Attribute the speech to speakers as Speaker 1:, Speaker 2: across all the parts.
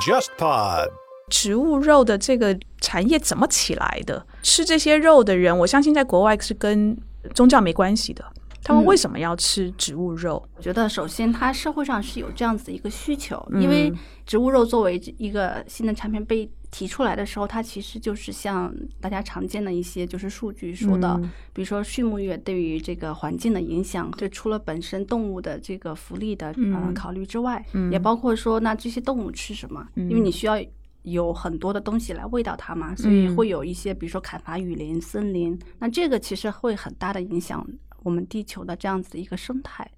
Speaker 1: JustPod。
Speaker 2: 植物肉的这个产业怎么起来的？吃这些肉的人，我相信在国外是跟宗教没关系的。他们为什么要吃植物肉？
Speaker 3: 我觉得首先，它社会上是有这样子的一个需求，因为植物肉作为一个新的产品被提出来的时候，它其实就是像大家常见的一些就是数据说的，比如说畜牧业对于这个环境的影响，就除了本身动物的这个福利的嗯考虑之外，也包括说那这些动物吃什么，因为你需要。有很多的东西来喂到它嘛，所以会有一些，比如说砍伐雨林、森林，那这个其实会很大的影响我们地球的这样子的一个生态。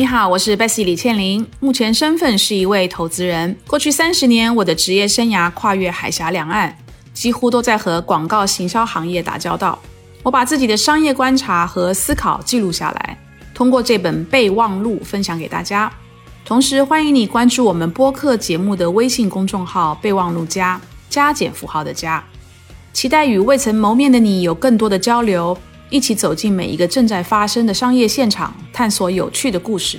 Speaker 2: 你好，我是 Bessy 李倩玲，目前身份是一位投资人。过去三十年，我的职业生涯跨越海峡两岸，几乎都在和广告行销行业打交道。我把自己的商业观察和思考记录下来，通过这本备忘录分享给大家。同时，欢迎你关注我们播客节目的微信公众号“备忘录加加减符号的加”，期待与未曾谋面的你有更多的交流，一起走进每一个正在发生的商业现场，探索有趣的故事。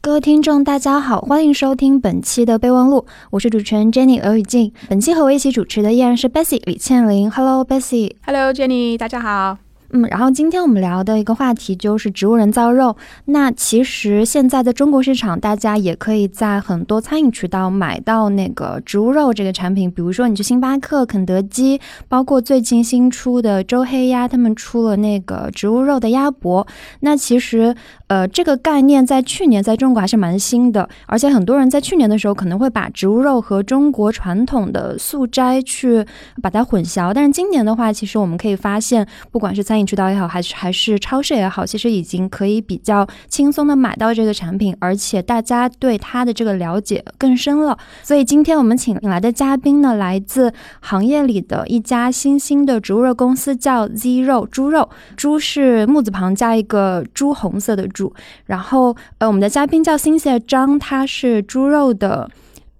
Speaker 4: 各位听众，大家好，欢迎收听本期的备忘录，我是主持人 Jenny 刘雨静。本期和我一起主持的依然是 Bessy 李倩玲。Hello，Bessy。
Speaker 2: Hello，Jenny，大家好。
Speaker 4: 嗯，然后今天我们聊的一个话题就是植物人造肉。那其实现在在中国市场，大家也可以在很多餐饮渠道买到那个植物肉这个产品。比如说你去星巴克、肯德基，包括最近新出的周黑鸭，他们出了那个植物肉的鸭脖。那其实。呃，这个概念在去年在中国还是蛮新的，而且很多人在去年的时候可能会把植物肉和中国传统的素斋去把它混淆。但是今年的话，其实我们可以发现，不管是餐饮渠道也好，还是还是超市也好，其实已经可以比较轻松的买到这个产品，而且大家对它的这个了解更深了。所以今天我们请来的嘉宾呢，来自行业里的一家新兴的植物肉公司，叫 Z 肉猪肉，猪是木字旁加一个朱红色的。猪，然后呃，我们的嘉宾叫辛谢张，他是猪肉的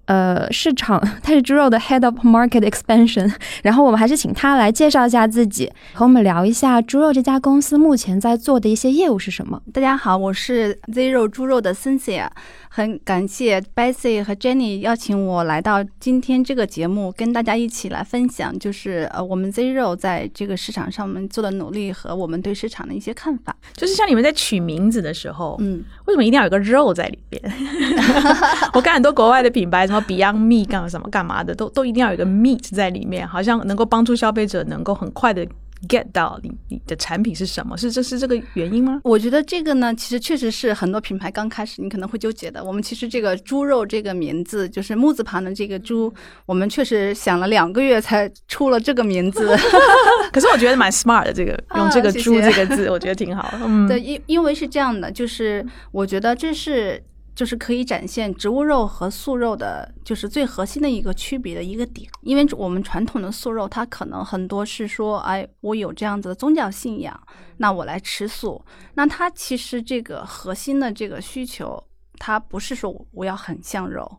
Speaker 4: 呃市场，他是猪肉的 Head of Market Expansion。然后我们还是请他来介绍一下自己，和我们聊一下猪肉这家公司目前在做的一些业务是什么。
Speaker 3: 大家好，我是 Zero 猪肉的 Cynthia。很感谢 Bessy 和 Jenny 邀请我来到今天这个节目，跟大家一起来分享，就是呃我们 Zero 在这个市场上面做的努力和我们对市场的一些看法。
Speaker 2: 就是像你们在取名字的时候，嗯，为什么一定要有个肉在里边？我看很多国外的品牌，什么 Beyond Meat 干什么干嘛的，都都一定要有个 meat 在里面，好像能够帮助消费者能够很快的。Get 到你你的产品是什么？是这是这个原因吗？
Speaker 3: 我觉得这个呢，其实确实是很多品牌刚开始你可能会纠结的。我们其实这个猪肉这个名字，就是木字旁的这个猪，我们确实想了两个月才出了这个名字。
Speaker 2: 可是我觉得蛮 smart 的，这个用这个猪这个字，我觉得挺好。
Speaker 3: 嗯，对，因因为是这样的，就是我觉得这是。就是可以展现植物肉和素肉的，就是最核心的一个区别的一个点。因为我们传统的素肉，它可能很多是说，哎，我有这样子的宗教信仰，那我来吃素。那它其实这个核心的这个需求，它不是说我要很像肉，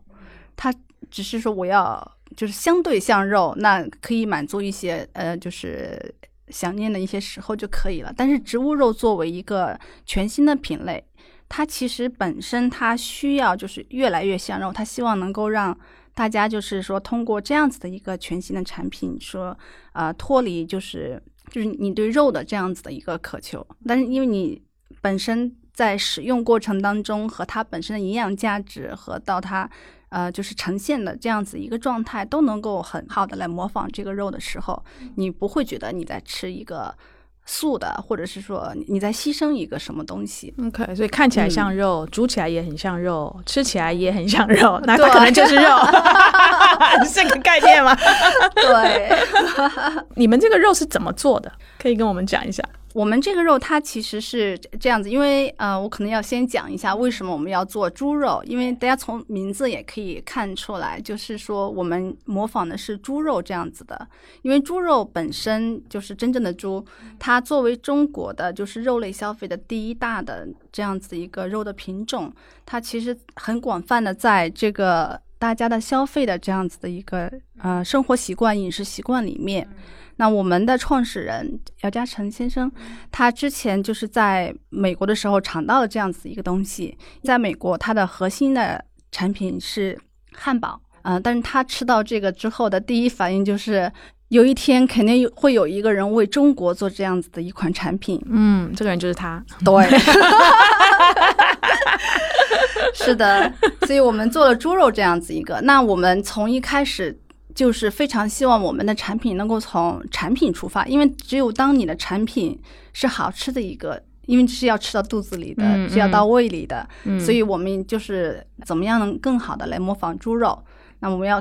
Speaker 3: 它只是说我要就是相对像肉，那可以满足一些呃，就是想念的一些时候就可以了。但是植物肉作为一个全新的品类。它其实本身它需要就是越来越像肉，它希望能够让大家就是说通过这样子的一个全新的产品，说呃脱离就是就是你对肉的这样子的一个渴求，但是因为你本身在使用过程当中和它本身的营养价值和到它呃就是呈现的这样子一个状态都能够很好的来模仿这个肉的时候，你不会觉得你在吃一个。素的，或者是说你在牺牲一个什么东西
Speaker 2: ？OK，所以看起来像肉，煮起来也很像肉，吃起来也很像肉，那它可能就是肉，是这个概念吗？
Speaker 3: 对，
Speaker 2: 你们这个肉是怎么做的？可以跟我们讲一下。
Speaker 3: 我们这个肉它其实是这样子，因为呃，我可能要先讲一下为什么我们要做猪肉，因为大家从名字也可以看出来，就是说我们模仿的是猪肉这样子的。因为猪肉本身就是真正的猪，它作为中国的就是肉类消费的第一大的这样子一个肉的品种，它其实很广泛的在这个大家的消费的这样子的一个呃生活习惯、饮食习惯里面。那我们的创始人姚嘉诚先生，他之前就是在美国的时候尝到了这样子一个东西，在美国它的核心的产品是汉堡，嗯、但是他吃到这个之后的第一反应就是。有一天肯定有会有一个人为中国做这样子的一款产品，
Speaker 2: 嗯，这个人就是他。
Speaker 3: 对，是的，所以我们做了猪肉这样子一个。那我们从一开始就是非常希望我们的产品能够从产品出发，因为只有当你的产品是好吃的一个。因为是要吃到肚子里的，
Speaker 2: 嗯
Speaker 3: 是要到胃里的，
Speaker 2: 嗯
Speaker 3: 所以我们就是怎么样能更好的来模仿猪肉。那我们要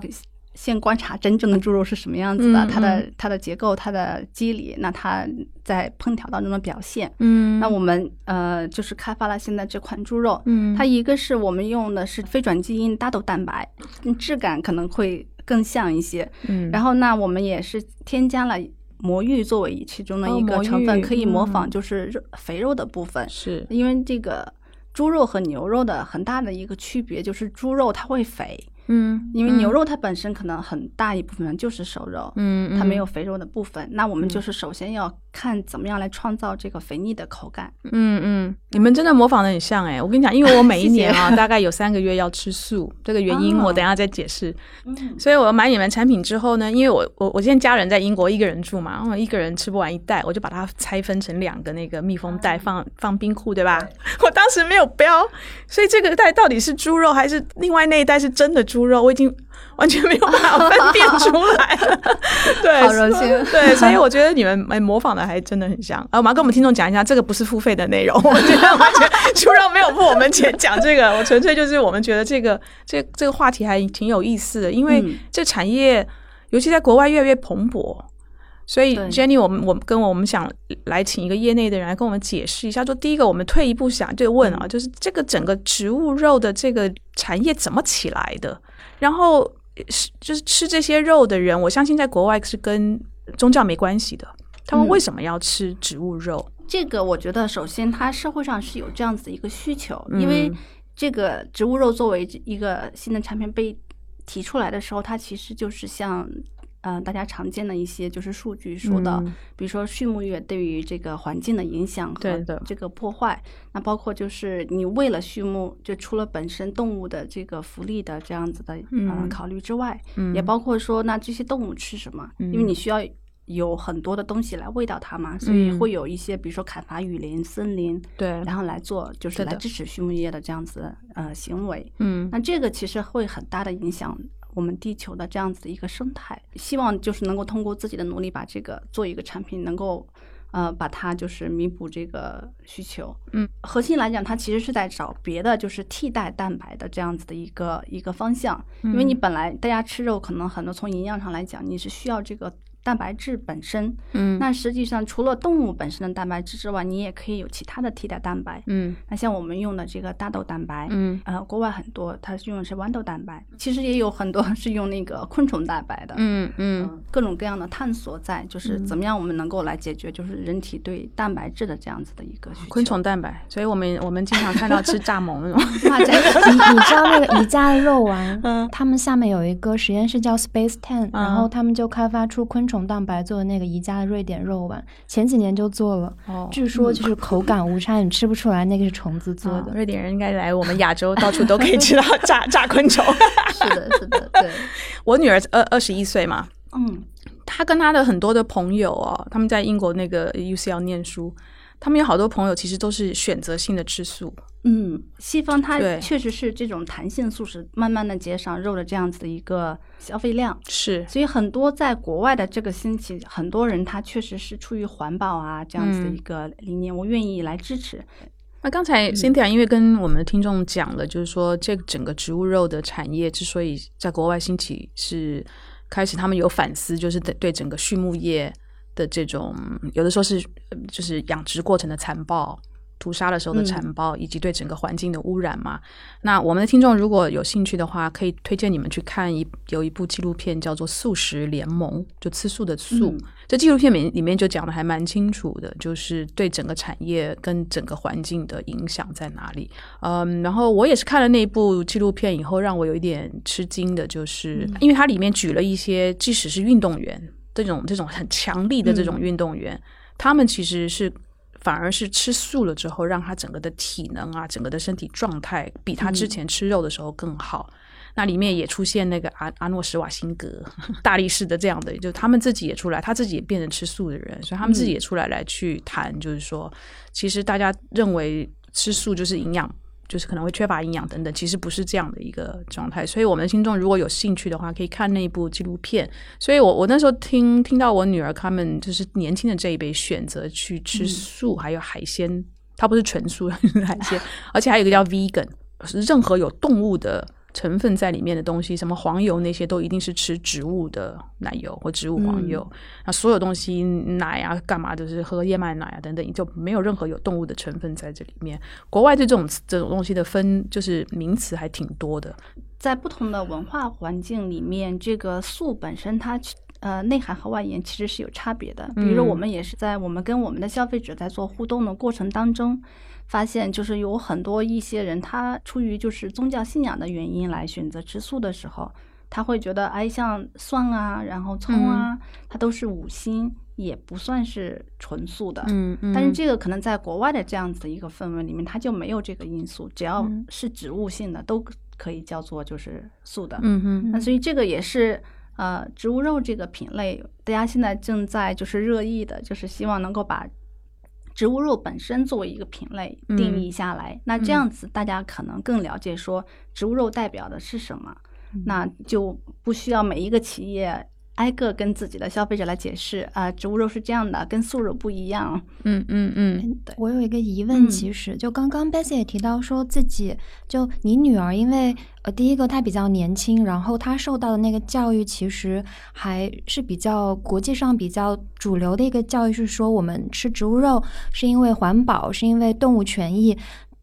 Speaker 3: 先观察真正的猪肉是什么样子的，
Speaker 2: 嗯
Speaker 3: 它的
Speaker 2: 嗯
Speaker 3: 它的结构、它的肌理，那它在烹调当中的表现。
Speaker 2: 嗯
Speaker 3: 那我们呃就是开发了现在这款猪肉，
Speaker 2: 嗯
Speaker 3: 它一个是我们用的是非转基因大豆蛋白，嗯质感可能会更像一些。
Speaker 2: 嗯
Speaker 3: 然后那我们也是添加了魔芋作为其中的
Speaker 2: 哦
Speaker 3: 一个成分，可以模仿
Speaker 2: 嗯
Speaker 3: 就是肉肥肉的部分。
Speaker 2: 是
Speaker 3: 因为这个猪肉和牛肉的很大的一个区别就是猪肉它会肥，
Speaker 2: 嗯
Speaker 3: 因为牛肉它本身可能很大一部分就是瘦肉，
Speaker 2: 嗯
Speaker 3: 它没有肥肉的部分。那我们
Speaker 2: 嗯
Speaker 3: 就是首先要看怎么样来创造这个肥腻的口感。
Speaker 2: 嗯嗯，你们真的模仿的很像哎、我跟你讲，因为 我每一年啊，大概有三个月要吃素，这个原因
Speaker 3: 哦
Speaker 2: 我等一下再解释。
Speaker 3: 嗯
Speaker 2: 所以我买你们产品之后呢，因为我我我现在家人在英国一个人住嘛，我一个人吃不完一袋，我就把它拆分成两个那个密封袋，放放冰库，对吧？我当时没有标，所以这个袋到底是猪肉还是另外那一袋是真的猪肉，我已经 完全没有办法分辨出来了。对，
Speaker 3: 好荣幸
Speaker 2: 对，所以我觉得你们哎模仿的还真的很像。啊，我们要跟我们听众讲一下，这个不是付费的内容，我觉得完全猪肉没有付我们钱讲这个，我纯粹就是我们觉得这个这这个话题还挺有意思的，因为
Speaker 3: 嗯
Speaker 2: 这产业尤其在国外越来越蓬勃。所以，Jenny，我们我们跟我们想来请一个业内的人来跟我们解释一下。就第一个，我们退一步想，就问啊，就是这个整个植物肉的这个产业怎么起来的？然后是就是吃这些肉的人，我相信在国外是跟宗教没关系的。他们
Speaker 3: 嗯
Speaker 2: 为什么要吃植物肉？
Speaker 3: 这个我觉得，首先它社会上是有这样子的一个需求，
Speaker 2: 嗯
Speaker 3: 因为这个植物肉作为一个新的产品被提出来的时候，它其实就是像。嗯、大家常见的一些就是数据说的，
Speaker 2: 嗯。
Speaker 3: 比如说畜牧业对于这个环境的影响和这个破坏，那包括就是你为了畜牧，就除了本身动物的这个福利的这样子的
Speaker 2: 嗯。
Speaker 3: 呃考虑之外，
Speaker 2: 嗯。
Speaker 3: 也包括说那这些动物吃什么，因为你需要有很多的东西来喂到它嘛，所以
Speaker 2: 嗯。
Speaker 3: 会有一些比如说砍伐雨林、森林，
Speaker 2: 对，
Speaker 3: 然后来做就是来支持畜牧业的这样子呃行为。
Speaker 2: 嗯。
Speaker 3: 那这个其实会很大的影响我们地球的这样子的一个生态。希望就是能够通过自己的努力把这个做一个产品，能够呃把它就是弥补这个需求。
Speaker 2: 嗯，
Speaker 3: 核心来讲，它其实是在找别的就是替代蛋白的这样子的一个一个方向，因为你
Speaker 2: 嗯
Speaker 3: 本来大家吃肉可能很多从营养上来讲，你是需要这个。蛋白质本身，
Speaker 2: 嗯
Speaker 3: 那实际上除了动物本身的蛋白质之外，你也可以有其他的替代蛋白。
Speaker 2: 嗯
Speaker 3: 那像我们用的这个大豆蛋白，
Speaker 2: 嗯
Speaker 3: 呃，国外很多它是用的是豌豆蛋白，其实也有很多 是用那个昆虫蛋白的。
Speaker 2: 嗯嗯
Speaker 3: 嗯，各种各样的探索在，就是怎么样我们能够来解决，就是人体对蛋白质的这样子的一个需求。
Speaker 2: 昆虫蛋白，所以我们我们经常看到吃蚱蜢那种。
Speaker 4: 你你知道那个宜家的肉丸，
Speaker 2: 嗯
Speaker 4: 他们下面有一个实验室叫 Space Ten，、
Speaker 2: 嗯
Speaker 4: 然后他们就开发出昆虫蛋白做的那个宜家的瑞典肉丸，前几年就做了，
Speaker 2: 哦
Speaker 4: 据说就是口感无差，你吃不出来那个是虫子做的。
Speaker 2: 瑞典人应该来我们亚洲，到处都可以吃到 炸炸昆虫。
Speaker 3: 是的，是的，对，
Speaker 2: 我女儿二二十一岁嘛，
Speaker 3: 嗯，
Speaker 2: 她跟她的很多的朋友哦，他们在英国那个 UCL 念书，他们有好多朋友其实都是选择性的吃素。
Speaker 3: 嗯，西方它确实是这种弹性素食，慢慢的减少肉的这样子的一个消费量。
Speaker 2: 是，
Speaker 3: 所以很多在国外的这个兴起，很多人他确实是出于环保啊这样子的一个理念，我愿意来支持。
Speaker 2: 那刚才 Cynthia 因为跟我们的听众讲了，就是说这整个植物肉的产业之所以在国外兴起，是开始他们有反思，就是对对整个畜牧业的这种有的时候是呃就是养殖过程的残暴，屠杀的时候的残暴，以及对整个环境的污染嘛。那我们的听众如果有兴趣的话，可以推荐你们去看一有一部纪录片叫做《素食联盟》，就吃素的素。这纪录片里里面就讲的还蛮清楚的，就是对整个产业跟整个环境的影响在哪里。嗯，然后我也是看了那部纪录片以后，让我有一点吃惊的，就是因为它里面举了一些，即使是运动员这种这种很强力的这种运动员，他们其实是。反而是吃素了之后，让他整个的体能啊，整个的身体状态比他之前吃肉的时候更好。那里面也出现那个阿阿诺什瓦辛格 大力士的这样的，就他们自己也出来，他自己也变成吃素的人，所以他们自己也出来来去谈，就是说，其实大家认为吃素就是营养。就是可能会缺乏营养等等，其实不是这样的一个状态。所以我们的听众如果有兴趣的话，可以看那一部纪录片。所以我我那时候听听到我女儿他们就是年轻的这一辈选择去吃素，还有海鲜，它不是纯素 海鲜，而且还有一个叫 vegan，是任何有动物的。成分在里面的东西，什么黄油那些都一定是吃植物的奶油或植物黄油。那所有东西奶啊，干嘛都是喝燕麦奶啊等等，就没有任何有动物的成分在这里面。国外对这种这种东西的分就是名词还挺多的。
Speaker 3: 在不同的文化环境里面，这个素本身它呃内涵和外延其实是有差别的。比如说，我们也是在我们跟我们的消费者在做互动的过程当中。发现就是有很多一些人，他出于就是宗教信仰的原因来选择吃素的时候，他会觉得，哎，像蒜啊，然后葱啊，它都是五辛，也不算是纯素的。
Speaker 2: 嗯嗯。
Speaker 3: 但是这个可能在国外的这样子的一个氛围里面，它就没有这个因素，只要是植物性的都可以叫做就是素的。
Speaker 2: 嗯嗯。
Speaker 3: 那所以这个也是呃，植物肉这个品类，大家现在正在就是热议的，就是希望能够把。植物肉本身作为一个品类定义下来，那这样子大家可能更了解说植物肉代表的是什么，那就不需要每一个企业。挨个跟自己的消费者来解释啊，植物肉是这样的，跟素肉不一样。
Speaker 2: 嗯嗯嗯。
Speaker 4: 我有一个疑问，其实就刚刚 Bessy 也提到说自己就你女儿，因为呃第一个她比较年轻，然后她受到的那个教育其实还是比较国际上比较主流的一个教育，是说我们吃植物肉是因为环保，是因为动物权益。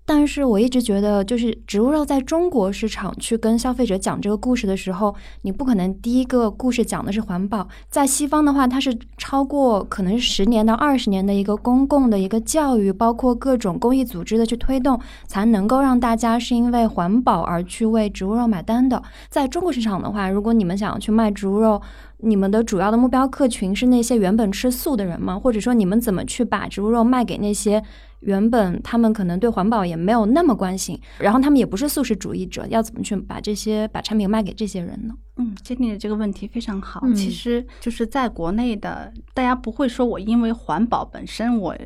Speaker 4: 但是我一直觉得，就是植物肉在中国市场去跟消费者讲这个故事的时候，你不可能第一个故事讲的是环保。在西方的话，它是超过可能十年到二十年的一个公共的一个教育，包括各种公益组织的去推动，才能够让大家是因为环保而去为植物肉买单的。在中国市场的话，如果你们想要去卖植物肉，你们的主要的目标客群是那些原本吃素的人吗？或者说你们怎么去把植物肉卖给那些？原本他们可能对环保也没有那么关心，然后他们也不是素食主义者，要怎么去把这些把产品卖给这些人呢？
Speaker 3: 嗯，建立的这个问题非常好。其实就是在国内的，大家不会说我因为环保本身我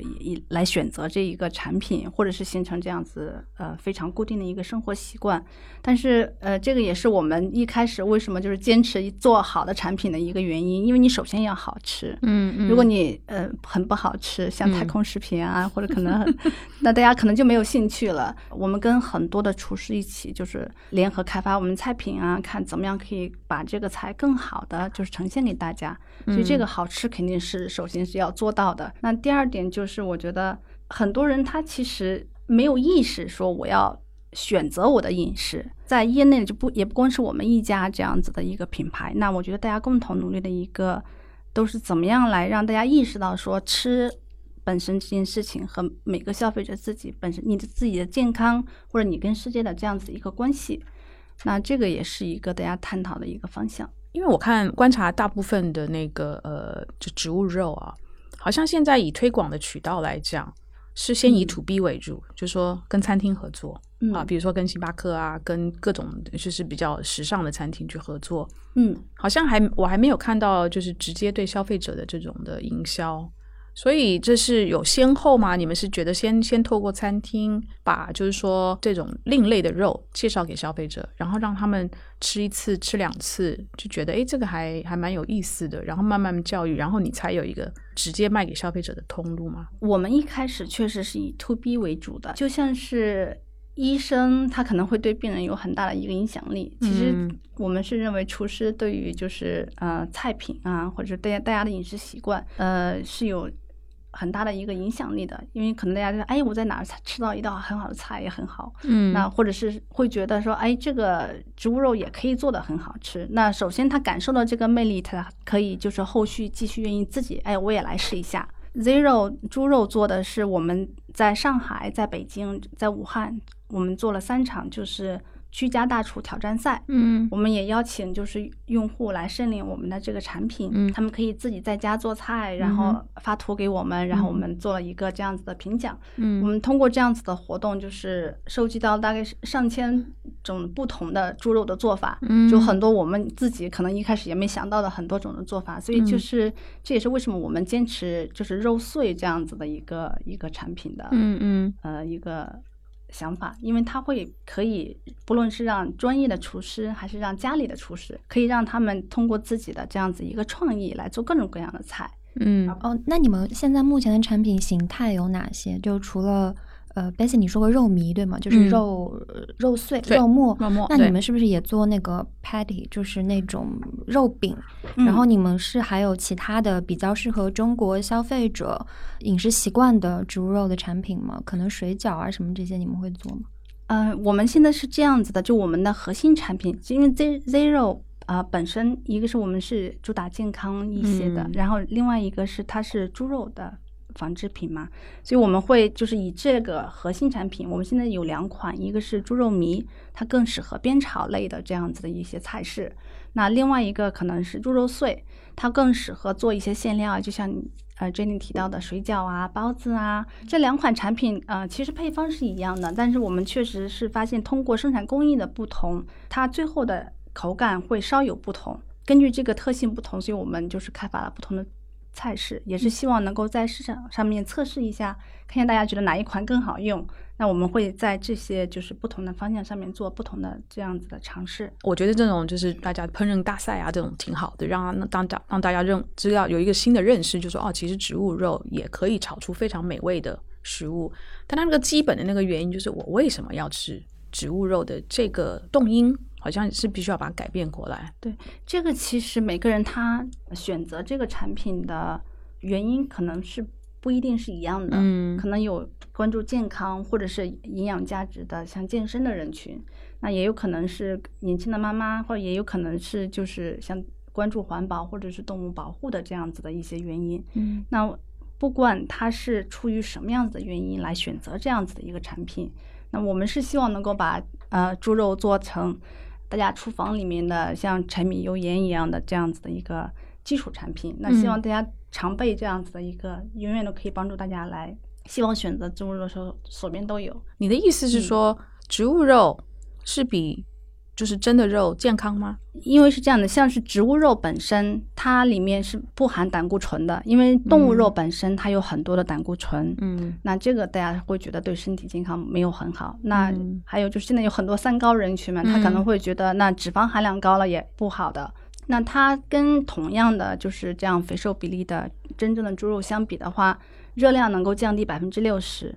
Speaker 3: 来选择这一个产品，或者是形成这样子呃非常固定的一个生活习惯。但是呃，这个也是我们一开始为什么就是坚持做好的产品的一个原因，因为你首先要好吃。
Speaker 2: 嗯嗯。
Speaker 3: 如果你呃很不好吃，像太空食品啊，或者可能。那大家可能就没有兴趣了。我们跟很多的厨师一起，就是联合开发我们菜品啊，看怎么样可以把这个菜更好的就是呈现给大家。所以这个好吃肯定是首先是要做到的。那第二点就是，我觉得很多人他其实没有意识说我要选择我的饮食，在业内就不也不光是我们一家这样子的一个品牌。那我觉得大家共同努力的一个，都是怎么样来让大家意识到说吃。本身这件事情和每个消费者自己本身，你的自己的健康或者你跟世界的这样子一个关系，那这个也是一个大家探讨的一个方向。
Speaker 2: 因为我看观察大部分的那个呃，就植物肉啊，好像现在以推广的渠道来讲，是先以 to B 为主，就说跟餐厅合作啊，比如说跟星巴克啊，跟各种就是比较时尚的餐厅去合作。
Speaker 3: 嗯，
Speaker 2: 好像还我还没有看到就是直接对消费者的这种的营销。所以这是有先后吗？你们是觉得先先透过餐厅把就是说这种另类的肉介绍给消费者，然后让他们吃一次吃两次，就觉得哎这个还还蛮有意思的，然后慢慢教育，然后你才有一个直接卖给消费者的通路吗？
Speaker 3: 我们一开始确实是以 to B 为主的，就像是。医生他可能会对病人有很大的一个影响力。其实我们是认为厨师对于就是呃菜品啊，或者大家大家的饮食习惯，呃是有很大的一个影响力的，因为可能大家觉得，哎，我在哪儿吃到一道很好的菜也很好，
Speaker 2: 嗯
Speaker 3: 那或者是会觉得说，哎，这个植物肉也可以做的很好吃。那首先他感受到这个魅力，他可以就是后续继续愿意自己，哎，我也来试一下。Zero 猪肉做的是我们在上海、在北京、在武汉，我们做了三场，就是居家大厨挑战赛。
Speaker 4: 嗯。
Speaker 3: 我们也邀请就是用户来申领我们的这个产品，
Speaker 4: 嗯。
Speaker 3: 他们可以自己在家做菜，然后发图给我们，然后我们做了一个这样子的评奖。嗯。我
Speaker 4: 嗯
Speaker 3: 们通过这样子的活动，就是收集到大概是上千种不同的猪肉的做法，
Speaker 4: 嗯。
Speaker 3: 就很多我们自己可能一开始也没想到的很多种的做法，所以就
Speaker 4: 嗯。
Speaker 3: 是、这也是为什么我们坚持就是肉碎这样子的一个一个产品的，
Speaker 4: 嗯嗯。
Speaker 3: 呃一个想法，因为它会可以不论是让专业的厨师还是让家里的厨师，可以让他们通过自己的这样子一个创意来做各种各样的菜。
Speaker 4: 嗯哦，那你们现在目前的产品形态有哪些？就除了呃，Bessy 你说过肉糜对吗？就是
Speaker 2: 嗯
Speaker 4: 肉、呃肉碎、肉末。
Speaker 2: 肉末
Speaker 4: 那你们是不是也做那个 patty，就是那种肉饼？
Speaker 3: 嗯
Speaker 4: 然后你们是还有其他的比较适合中国消费者饮食习惯的植物肉的产品吗？可能水饺啊什么这些你们会做吗？
Speaker 3: 呃，我们现在是这样子的，就我们的核心产品，因为 Z Zero 啊、本身一个是我们是主打健康一些的，
Speaker 2: 嗯
Speaker 3: 然后另外一个是它是猪肉的纺织品嘛，所以我们会就是以这个核心产品，我们现在有两款，一个是猪肉糜，它更适合煸炒类的这样子的一些菜式，那另外一个可能是猪肉碎，它更适合做一些馅料，就像呃 Jenny 提到的水饺啊、包子啊，这两款产品呃其实配方是一样的，但是我们确实是发现通过生产工艺的不同，它最后的口感会稍有不同。根据这个特性不同，所以我们就是开发了不同的菜式，也是希望能够在市场上面测试一下，看一下大家觉得哪一款更好用。那我们会在这些就是不同的方向上面做不同的这样子的尝试。
Speaker 2: 我觉得这种就是大家烹饪大赛啊，这种挺好的，让让大让大家认知道有一个新的认识，就说哦，其实植物肉也可以炒出非常美味的食物。但它那个基本的那个原因就是我为什么要吃植物肉的这个动因，好像是必须要把它改变过来。
Speaker 3: 对这个其实每个人他选择这个产品的原因可能是不一定是一样的，
Speaker 2: 嗯
Speaker 3: 可能有关注健康或者是营养价值的，像健身的人群，那也有可能是年轻的妈妈，或者也有可能是就是像关注环保或者是动物保护的这样子的一些原因。
Speaker 4: 嗯
Speaker 3: 那不管他是出于什么样子的原因来选择这样子的一个产品，那我们是希望能够把呃猪肉做成大家厨房里面的像柴米油盐一样的这样子的一个基础产品。那希望大家常备这样子的一个，永远都可以帮助大家来，希望选择植物肉的时候手边都有。
Speaker 2: 你的意思是说，植物肉是比就是真的肉健康吗？
Speaker 3: 因为是这样的，像是植物肉本身，它里面是不含胆固醇的，因为动物肉本身它有很多的胆固醇。
Speaker 2: 嗯
Speaker 3: 那这个大家会觉得对身体健康没有很好。那
Speaker 2: 嗯
Speaker 3: 还有就是现在有很多三高人群嘛，他可能会觉得那脂肪含量高了也不好的。那它跟同样的就是这样肥瘦比例的真正的猪肉相比的话，热量能够降低百分之六十，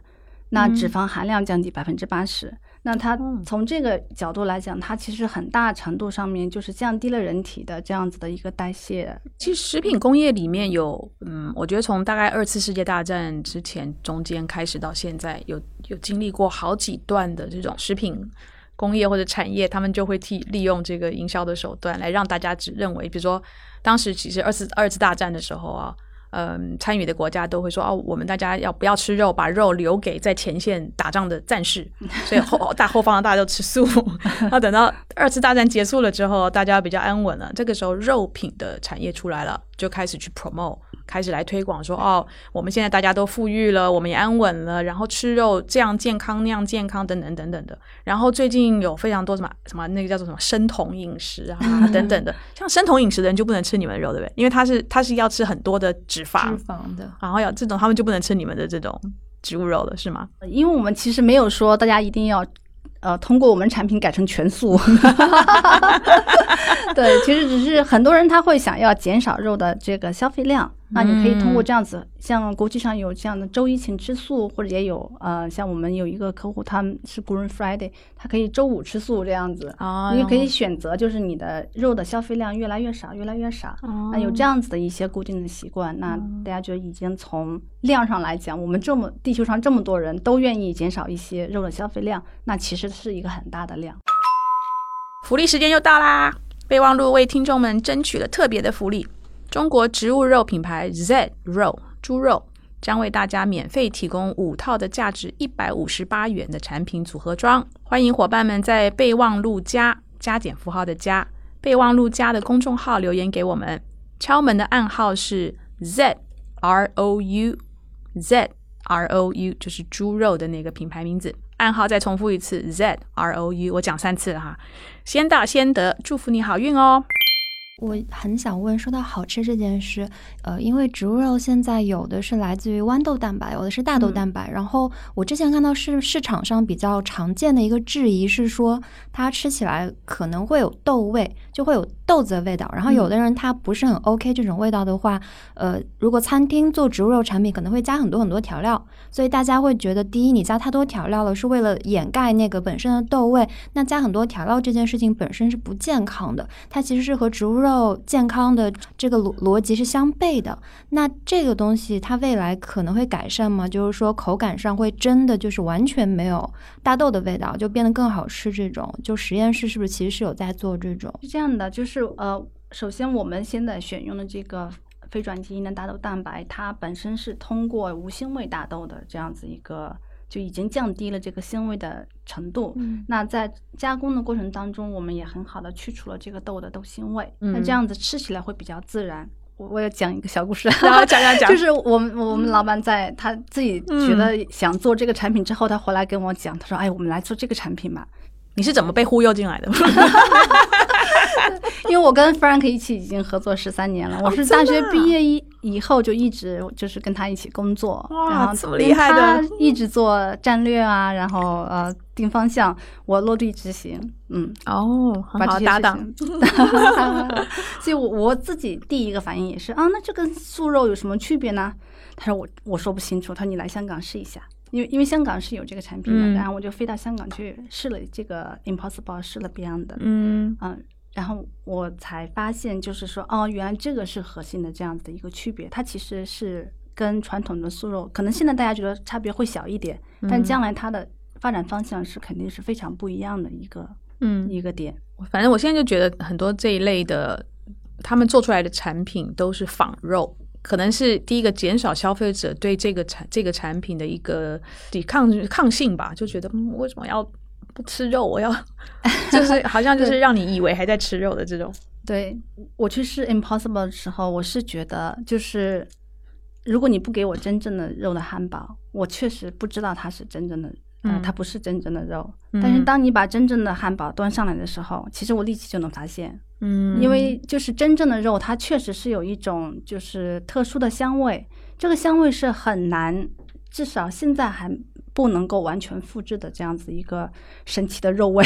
Speaker 3: 那脂肪含量降低百分之八十。那它
Speaker 2: 嗯
Speaker 3: 从这个角度来讲，它其实很大程度上面就是降低了人体的这样子的一个代谢。
Speaker 2: 其实食品工业里面有，嗯，我觉得从大概二次世界大战之前中间开始到现在，有有经历过好几段的这种食品工业或者产业，他们就会替利用这个营销的手段来让大家只认为，比如说当时其实二次二次大战的时候啊。嗯，参与的国家都会说哦，我们大家要不要吃肉，把肉留给在前线打仗的战士，所以后大后方的大家都吃素。那等到二次大战结束了之后，大家比较安稳了，这个时候肉品的产业出来了，就开始去 promote，开始来推广说哦，我们现在大家都富裕了，我们也安稳了，然后吃肉这样健康那样健康等等等等的。然后最近有非常多什么什么那个叫做什么生酮饮食啊 等等的，像生酮饮食的人就不能吃你们的肉，对不对？因为他是他是要吃很多的脂肪，
Speaker 4: 脂肪的，
Speaker 2: 然后要这种他们就不能吃你们的这种植物肉了，是吗？
Speaker 3: 因为我们其实没有说大家一定要，呃，通过我们产品改成全素。对，其实只是很多人他会想要减少肉的这个消费量，那你可以通过这样子，像国际上有这样的周一请吃素，或者也有呃，像我们有一个客户，他们是 Green Friday，他可以周五吃素这样子。
Speaker 2: 啊
Speaker 3: 你可以选择，就是你的肉的消费量越来越少，越来越少。那有这样子的一些固定的习惯，那大家就已经从量上来讲，我们这么地球上这么多人都愿意减少一些肉的消费量，那其实是一个很大的量。
Speaker 2: 福利时间又到啦！备忘录为听众们争取了特别的福利，中国植物肉品牌 Z 肉猪肉将为大家免费提供五套的价值一百五十八元的产品组合装。欢迎伙伴们在备忘录加加减符号的加备忘录加的公众号留言给我们，敲门的暗号是 Z R O U Z R O U，就是猪肉的那个品牌名字。暗号再重复一次 Z R O U，我讲三次了哈。先到先得，祝福你好运哦！
Speaker 4: 我很想问，说到好吃这件事，呃，因为植物肉现在有的是来自于豌豆蛋白，有的是大豆蛋白。然后我之前看到市市场上比较常见的一个质疑是说，它吃起来可能会有豆味，就会有豆子的味道。然后有的人他不是很 OK 这种味道的话，呃，如果餐厅做植物肉产品可能会加很多很多调料，所以大家会觉得，第一，你加太多调料了，是为了掩盖那个本身的豆味。那加很多调料这件事情本身是不健康的，它其实是和植物肉。健康的这个逻逻辑是相悖的。那这个东西它未来可能会改善吗？就是说口感上会真的就是完全没有大豆的味道，就变得更好吃。这种就实验室是不是其实是有在做这种？
Speaker 3: 是这样的，就是呃，首先我们现在选用的这个非转基因的大豆蛋白，它本身是通过无腥味大豆的这样子一个。就已经降低了这个腥味的程度。
Speaker 4: 嗯
Speaker 3: 那在加工的过程当中，我们也很好的去除了这个豆的豆腥味。
Speaker 2: 嗯
Speaker 3: 那这样子吃起来会比较自然。我我要讲一个小故事，
Speaker 2: 然后讲讲讲，
Speaker 3: 就是我们我们老板在 他自己觉得想做这个产品之后，他回来跟我讲，他说：“哎，我们来做这个产品吧。
Speaker 2: 你是怎么被忽悠进来的？
Speaker 3: 因为我跟 Frank 一起已经合作十三年了，我是大学毕业以以后就一直就是跟他一起工作，
Speaker 2: 哇
Speaker 3: 然后
Speaker 2: 这么厉害的
Speaker 3: 他一直做战略啊，然后呃定方向，我落地执行，嗯，
Speaker 2: 哦，很好搭档。
Speaker 3: 所以我我自己第一个反应也是啊，那这跟素肉有什么区别呢？他说我我说不清楚，他说你来香港试一下。因为因为香港是有这个产品的，
Speaker 2: 嗯
Speaker 3: 然后我就飞到香港去试了这个 Impossible，试了 Beyond 的，
Speaker 2: 嗯
Speaker 3: 嗯，然后我才发现，就是说，哦，原来这个是核心的这样子的一个区别。它其实是跟传统的素肉，可能现在大家觉得差别会小一点，但将来它的发展方向是肯定是非常不一样的一个
Speaker 2: 嗯，
Speaker 3: 一个点。
Speaker 2: 反正我现在就觉得很多这一类的，他们做出来的产品都是仿肉。可能是第一个减少消费者对这个产这个产品的一个抵抗抗性吧，就觉得、嗯、为什么要不吃肉？我要 就是好像就是让你以为还在吃肉的这种。
Speaker 3: 对我去试 Impossible 的时候，我是觉得就是，如果你不给我真正的肉的汉堡，我确实不知道它是真正的，它不是真正的肉。
Speaker 2: 嗯
Speaker 3: 但是当你把真正的汉堡端上来的时候，其实我立即就能发现，
Speaker 2: 嗯
Speaker 3: 因为就是真正的肉，它确实是有一种就是特殊的香味，这个香味是很难，至少现在还不能够完全复制的这样子一个神奇的肉味。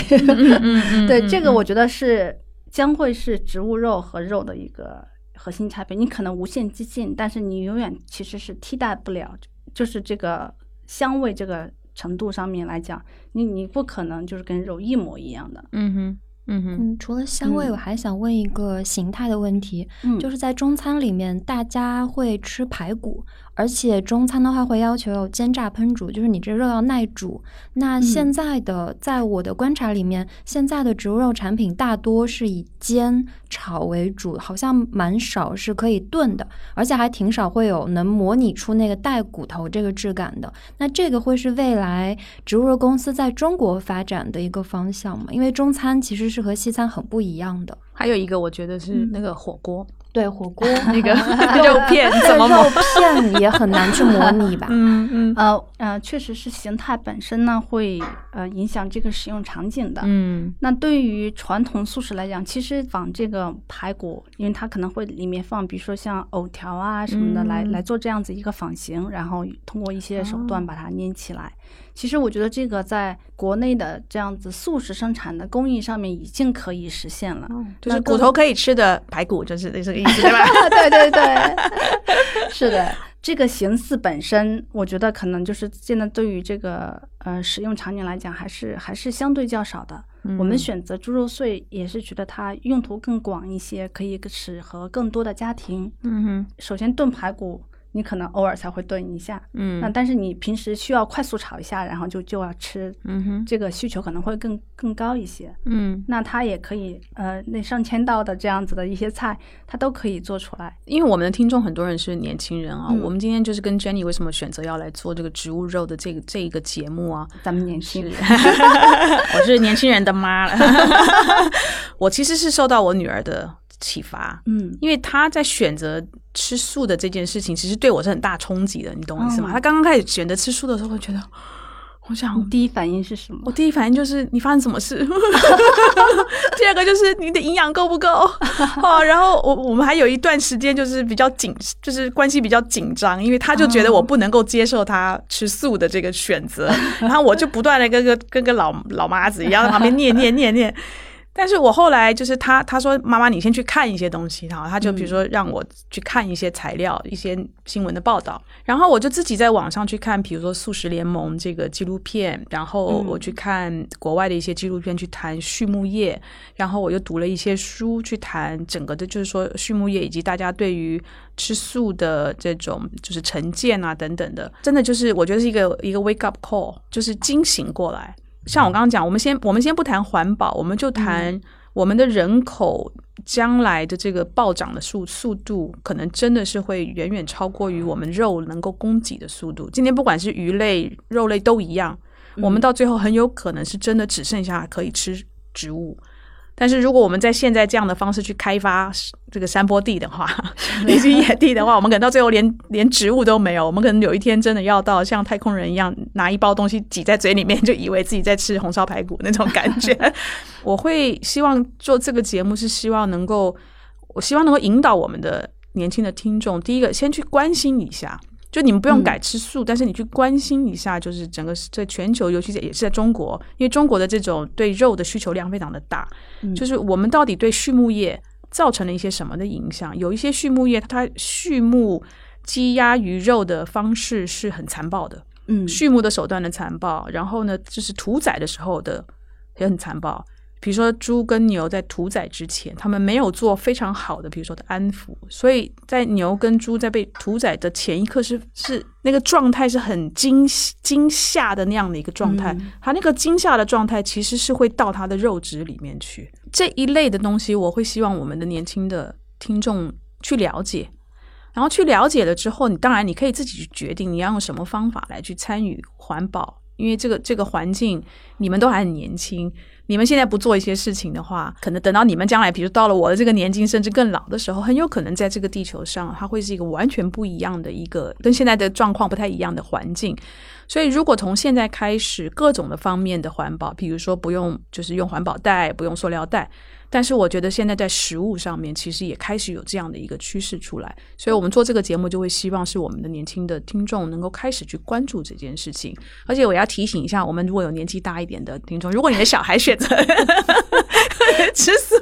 Speaker 2: 嗯
Speaker 3: 对，这个我觉得是将会是植物肉和肉的一个核心差别。你可能无限接近，但是你永远其实是替代不了，就是这个香味这个程度上面来讲，你你不可能就是跟肉一模一样的。
Speaker 2: 嗯哼嗯哼
Speaker 4: 嗯，除了香味，
Speaker 3: 嗯
Speaker 4: 我还想问一个形态的问题，
Speaker 3: 嗯
Speaker 4: 就是在中餐里面，大家会吃排骨，而且中餐的话会要求有煎炸烹煮，就是你这肉要耐煮。那现在的，在我的观察里面，现在的植物肉产品大多是以煎炒为主，好像蛮少是可以炖的，而且还挺少会有能模拟出那个带骨头这个质感的。那这个会是未来植物肉公司在中国发展的一个方向吗？因为中餐其实是和西餐很不一样的。
Speaker 2: 还有一个我觉得是那个火锅，
Speaker 4: 对火锅
Speaker 2: 那个肉片怎么
Speaker 4: 肉？片也很难去模拟吧？
Speaker 2: 嗯嗯
Speaker 3: 呃呃，确实是形态本身呢会呃影响这个使用场景的。
Speaker 2: 嗯
Speaker 3: 那对于传统素食来讲，其实仿这个排骨，因为它可能会里面放，比如说像藕条啊什么的，来
Speaker 2: 嗯
Speaker 3: 来做这样子一个仿形，然后通过一些手段
Speaker 2: 哦
Speaker 3: 把它捏起来。其实我觉得这个在国内的这样子素食生产的工艺上面已经可以实现了，
Speaker 2: 就是骨头可以吃的排骨，就是这个意思，对吧？
Speaker 3: 对 对对，是的。这个形似本身，我觉得可能就是现在对于这个呃使用场景来讲，还是还是相对较少的。我们选择猪肉碎，也是觉得它用途更广一些，可以适合更多的家庭。
Speaker 2: 嗯哼，
Speaker 3: 首先炖排骨。你可能偶尔才会炖一下，
Speaker 2: 嗯，
Speaker 3: 那但是你平时需要快速炒一下，然后就就要吃，
Speaker 2: 嗯哼，
Speaker 3: 这个需求可能会更更高一些，
Speaker 2: 嗯，
Speaker 3: 那它也可以，呃，那上千道的这样子的一些菜，它都可以做出来。
Speaker 2: 因为我们的听众很多人是年轻人啊，我们今天就是跟 Jenny 为什么选择要来做这个植物肉的这个这一个节目啊？
Speaker 3: 咱们年轻人，
Speaker 2: 我是年轻人的妈了，我其实是受到我女儿的。启发，
Speaker 3: 嗯，
Speaker 2: 因为他在选择吃素的这件事情，其实对我是很大冲击的，你懂我意思吗？他刚刚开始选择吃素的时候，会觉得，我想
Speaker 3: 第一反应是什么？
Speaker 2: 我第一反应就是你发生什么事？第二个就是你的营养够不够？哦，然后我我们还有一段时间就是比较紧，就是关系比较紧张，因为他就觉得我不能够接受他吃素的这个选择，然后我就不断的跟个跟个老老妈子一样在旁边念念念念。但是我后来就是他，他说妈妈，你先去看一些东西，然后他就比如说让我去看一些材料、一些新闻的报道，然后我就自己在网上去看，比如说素食联盟这个纪录片，然后我去看国外的一些纪录片，去谈畜牧业，然后我又读了一些书，去谈整个的，就是说畜牧业以及大家对于吃素的这种就是成见啊等等的，真的就是我觉得是一个一个 wake up call，就是惊醒过来。像我刚刚讲，我们先我们先不谈环保，我们就谈我们的人口将来的这个暴涨的速速度，可能真的是会远远超过于我们肉能够供给的速度。今天不管是鱼类、肉类都一样，我们到最后很有可能是真的只剩下可以吃植物。但是如果我们在现在这样的方式去开发这个山坡地的话，以及野地的话，我们可能到最后连 连植物都没有。我们可能有一天真的要到像太空人一样，拿一包东西挤在嘴里面，就以为自己在吃红烧排骨那种感觉。我会希望做这个节目，是希望能够，我希望能够引导我们的年轻的听众，第一个先去关心一下。就你们不用改吃素，但是你去关心一下，就是整个在全球，尤其是也是在中国，因为中国的这种对肉的需求量非常的大，就是我们到底对畜牧业造成了一些什么的影响？有一些畜牧业，它畜牧鸡鸭鱼肉的方式是很残暴的，
Speaker 3: 嗯，
Speaker 2: 畜牧的手段的残暴，然后呢，就是屠宰的时候的也很残暴。比如说猪跟牛在屠宰之前，他们没有做非常好的，比如说的安抚，所以在牛跟猪在被屠宰的前一刻是是那个状态是很惊惊吓的那样的一个状态，它那个惊吓的状态其实是会到它的肉质里面去。这一类的东西，我会希望我们的年轻的听众去了解，然后去了解了之后，你当然你可以自己去决定你要用什么方法来去参与环保，因为这个这个环境你们都还很年轻。你们现在不做一些事情的话，可能等到你们将来，比如到了我的这个年纪，甚至更老的时候，很有可能在这个地球上，它会是一个完全不一样的一个，跟现在的状况不太一样的环境。所以，如果从现在开始，各种的方面的环保，比如说不用就是用环保袋，不用塑料袋。但是我觉得现在在食物上面，其实也开始有这样的一个趋势出来，所以我们做这个节目就会希望是我们的年轻的听众能够开始去关注这件事情。而且我要提醒一下，我们如果有年纪大一点的听众，如果你的小孩选择 吃素，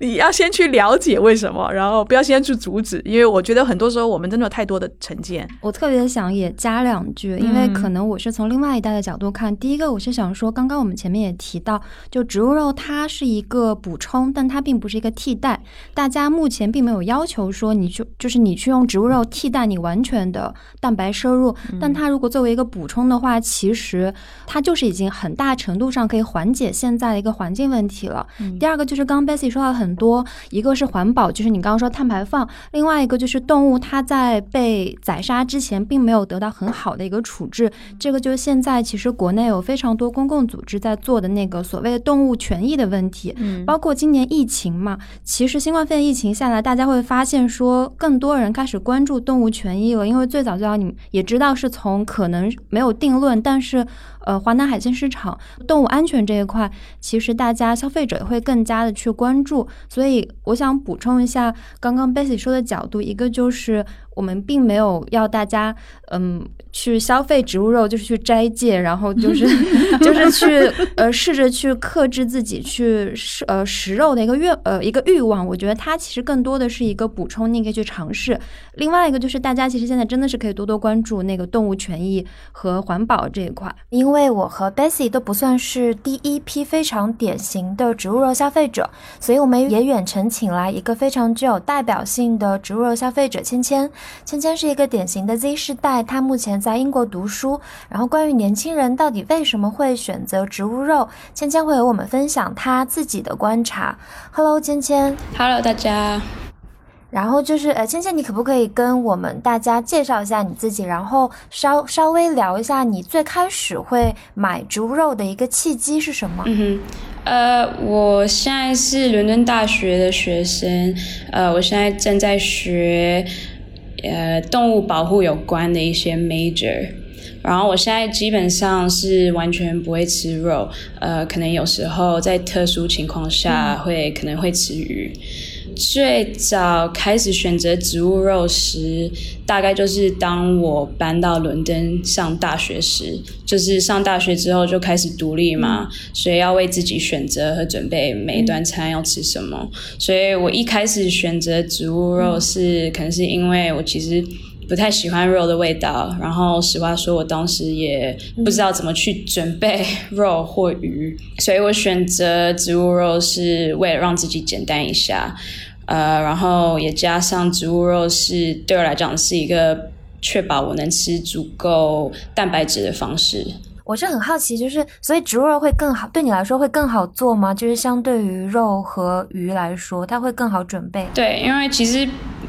Speaker 2: 你要先去了解为什么，然后不要先去阻止，因为我觉得很多时候我们真的有太多的成见。
Speaker 4: 我特别想也加两句，因为可能我是从另外一代的角度看。第一个，我是想说，刚刚我们前面也提到，就植物肉它是一个补充。但它并不是一个替代，大家目前并没有要求说你去就是你去用植物肉替代你完全的蛋白摄入，但它如果作为一个补充的话，其实它就是已经很大程度上可以缓解现在的一个环境问题了。第二个就是刚刚 Bessy 说到很多，一个是环保，就是你刚刚说碳排放，另外一个就是动物它在被宰杀之前并没有得到很好的一个处置，这个就是现在其实国内有非常多公共组织在做的那个所谓的动物权益的问题，包括今今。年疫情嘛，其实新冠肺炎疫情下来，大家会发现说，更多人开始关注动物权益了。因为最早最早，你也知道是从可能没有定论，但是呃，华南海鲜市场动物安全这一块，其实大家消费者会更加的去关注。所以我想补充一下刚刚 Bessy 说的角度，一个就是我们并没有要大家嗯去消费植物肉，就是去斋戒，然后就是 就是去呃试着去克制自己去食呃食肉的一个愿呃一个欲望。我觉得它其实更多的是一个补充，你可以去尝试。另外一个就是大家其实现在真的是可以多多关注那个动物权益和环保这一块，
Speaker 5: 因为我和 Bessy 都不算是第一批非常典型的植物肉消费者，所以我们也远程请来一个非常具有代表性的植物肉消费者芊芊。芊芊是一个典型的 Z 世代，她目前在英国读书。然后关于年轻人到底为什么会选择植物肉，芊芊会和我们分享她自己的观察。Hello，芊芊。
Speaker 6: Hello，大家。
Speaker 5: 然后就是呃，芊芊，你可不可以跟我们大家介绍一下你自己，然后稍稍微聊一下你最开始会买植物肉的一个契机是什么？
Speaker 6: 嗯哼，呃，我现在是伦敦大学的学生，呃，我现在正在学呃动物保护有关的一些 major。然后我现在基本上是完全不会吃肉，呃，可能有时候在特殊情况下会、可能会吃鱼。最早开始选择植物肉时，大概就是当我搬到伦敦上大学时，就是上大学之后就开始独立嘛，所以要为自己选择和准备每一顿餐要吃什么。所以我一开始选择植物肉是，可能是因为我其实。不太喜欢肉的味道，然后实话说，我当时也不知道怎么去准备肉或鱼，所以我选择植物肉是为了让自己简单一下，呃，然后也加上植物肉是对我来讲是一个确保我能吃足够蛋白质的方式。
Speaker 5: 我是很好奇，就是所以植物肉会更好，对你来说会更好做吗？就是相对于肉和鱼来说，它会更好准备。
Speaker 6: 对，因为其实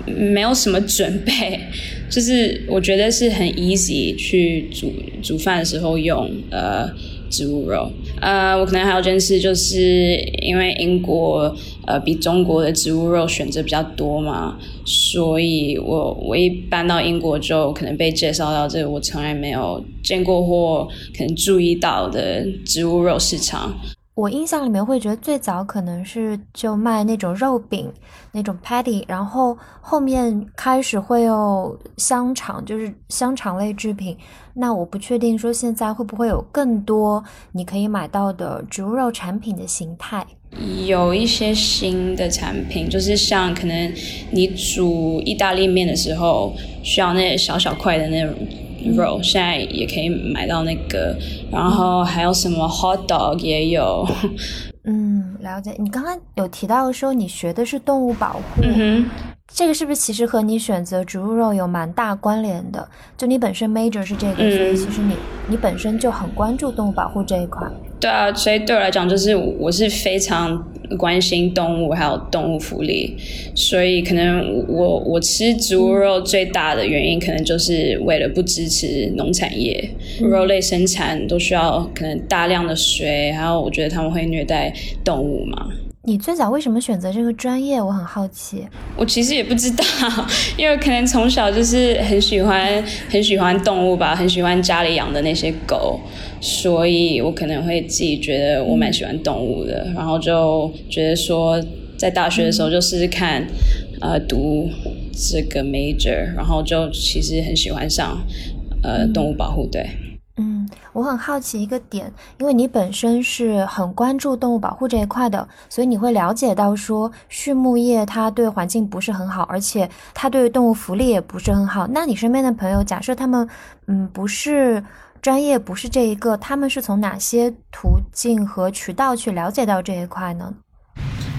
Speaker 6: 没有什么准备，就是我觉得是很 easy 去煮煮饭的时候用呃植物肉。呃，我可能还有件事，就是因为英国呃比中国的植物肉选择比较多嘛，所以我我一搬到英国就可能被介绍到这个我从来没有见过或可能注意到的植物肉市场。
Speaker 5: 我印象里面会觉得最早可能是就卖那种肉饼，那种 patty，然后后面开始会有香肠，就是香肠类制品。那我不确定说现在会不会有更多你可以买到的植物肉产品的形态。
Speaker 6: 有一些新的产品，就是像可能你煮意大利面的时候需要那小小块的那种。肉现在也可以买到那个，然后还有什么 hot dog 也有。
Speaker 5: 嗯，了解。你刚刚有提到说你学的是动物保护，
Speaker 6: 嗯
Speaker 5: 这个是不是其实和你选择植物肉有蛮大关联的？就你本身 major 是这个，
Speaker 6: 嗯
Speaker 5: 所以其实你你本身就很关注动物保护这一块。
Speaker 6: 对啊，所以对我来讲，就是我是非常关心动物还有动物福利，所以可能我我吃植物肉最大的原因，可能就是为了不支持农产业，肉类生产都需要可能大量的水，还有我觉得他们会虐待动物嘛。
Speaker 5: 你最早为什么选择这个专业？我很好奇。
Speaker 6: 我其实也不知道，因为可能从小就是很喜欢很喜欢动物吧，很喜欢家里养的那些狗，所以我可能会自己觉得我蛮喜欢动物的，然后就觉得说在大学的时候就试试看，呃，读这个 major，然后就其实很喜欢上呃动物保护，对。
Speaker 5: 我很好奇一个点，因为你本身是很关注动物保护这一块的，所以你会了解到说畜牧业它对环境不是很好，而且它对动物福利也不是很好。那你身边的朋友，假设他们嗯不是专业，不是这一个，他们是从哪些途径和渠道去了解到这一块呢？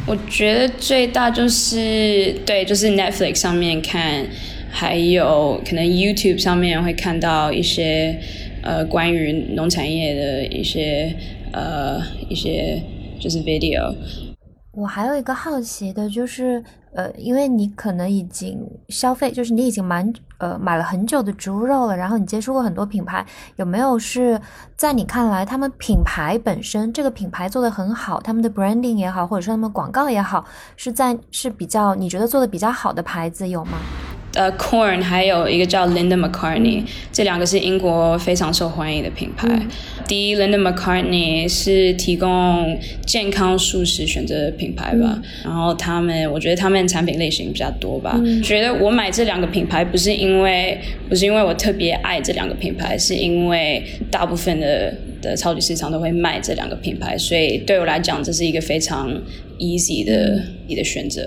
Speaker 6: 我觉得最大就是对，就是 Netflix 上面看，还有可能 YouTube 上面会看到一些呃关于农产业的一些呃一些就是 video。
Speaker 5: 我还有一个好奇的就是，呃，因为你可能已经消费，就是你已经蛮呃买了很久的植物肉了，然后你接触过很多品牌，有没有是在你看来，他们品牌本身这个品牌做的很好，他们的 branding 也好，或者说他们广告也好，是在是比较你觉得做的比较好的牌子有吗？
Speaker 6: 呃，Corn 还有一个叫 Linda McCartney，这两个是英国非常受欢迎的品牌。第一，Linda McCartney 是提供健康素食选择的品牌吧，然后他们，我觉得他们产品类型比较多吧。觉得我买这两个品牌不是因为不是因为我特别爱这两个品牌，是因为大部分的的超级市场都会卖这两个品牌，所以对我来讲，这是一个非常。easy 的你的选择，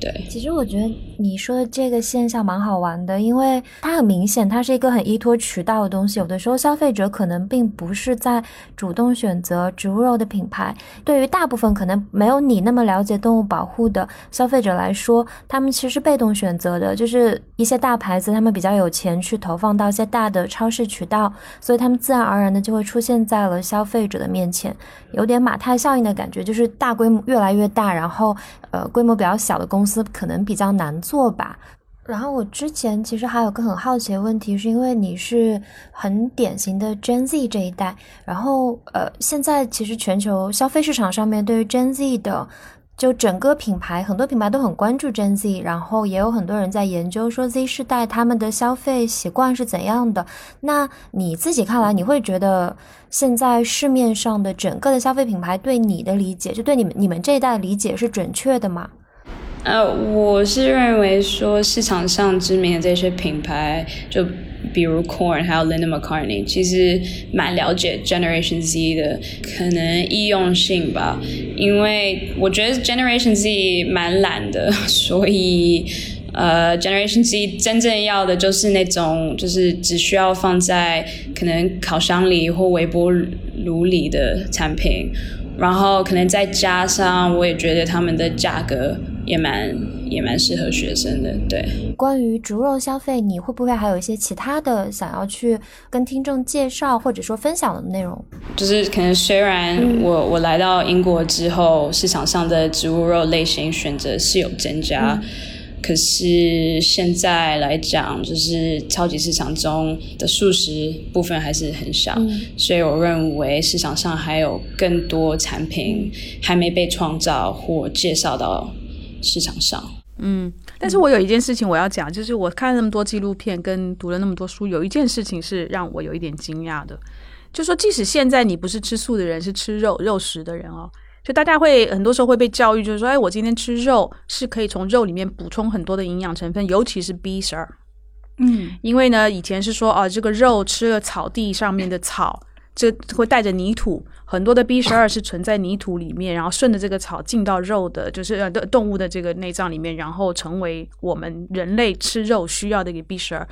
Speaker 6: 对。
Speaker 5: 其实我觉得你说的这个现象蛮好玩的，因为它很明显，它是一个很依托渠道的东西。有的时候消费者可能并不是在主动选择植物肉的品牌。对于大部分可能没有你那么了解动物保护的消费者来说，他们其实被动选择的，就是一些大牌子，他们比较有钱去投放到一些大的超市渠道，所以他们自然而然的就会出现在了消费者的面前，有点马太效应的感觉，就是大规模越来越。大，然后呃，规模比较小的公司可能比较难做吧。然后我之前其实还有个很好奇的问题，是因为你是很典型的 Gen Z 这一代，然后呃，现在其实全球消费市场上面对于 Gen Z 的。就整个品牌，很多品牌都很关注 Gen Z，然后也有很多人在研究说 Z 世代他们的消费习惯是怎样的。那你自己看来，你会觉得现在市面上的整个的消费品牌对你的理解，就对你们你们这一代的理解是准确的吗？
Speaker 6: 呃，我是认为说市场上知名的这些品牌，就比如 Corn 还有 Linda McCartney，其实蛮了解 Generation Z 的可能易用性吧。因为我觉得 Generation Z 蛮懒的，所以呃，Generation Z 真正要的就是那种就是只需要放在可能烤箱里或微波炉里的产品。然后可能再加上，我也觉得他们的价格也蛮也蛮适合学生的。对，
Speaker 5: 关于猪肉消费，你会不会还有一些其他的想要去跟听众介绍或者说分享的内容？
Speaker 6: 就是可能虽然我我来到英国之后，市场上的植物肉类型选择是有增加。可是现在来讲，就是超级市场中的素食部分还是很少，所以我认为市场上还有更多产品还没被创造或介绍到市场上。
Speaker 2: 嗯，但是我有一件事情我要讲，就是我看了那么多纪录片跟读了那么多书，有一件事情是让我有一点惊讶的，就说即使现在你不是吃素的人，是吃肉肉食的人哦。就大家会很多时候会被教育，就是说，哎，我今天吃肉是可以从肉里面补充很多的营养成分，尤其是 B 十二。嗯，因为呢，以前是说，啊，这个肉吃了草地上面的草，这会带着泥土，很多的 B 十二是存在泥土里面，然后顺着这个草进到肉的，就是呃动物的这个内脏里面，然后成为我们人类吃肉需要的一个 B 十二。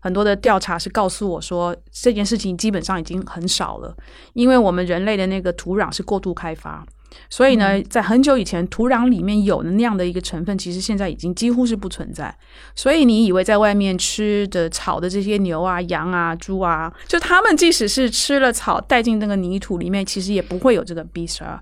Speaker 2: 很多的调查是告诉我说，这件事情基本上已经很少了，因为我们人类的那个土壤是过度开发。所以呢，在很久以前，土壤里面有的那样的一个成分，其实现在已经几乎是不存在。所以你以为在外面吃的草的这些牛啊、羊啊、猪啊，就他们即使是吃了草带进那个泥土里面，其实也不会有这个 B 十二。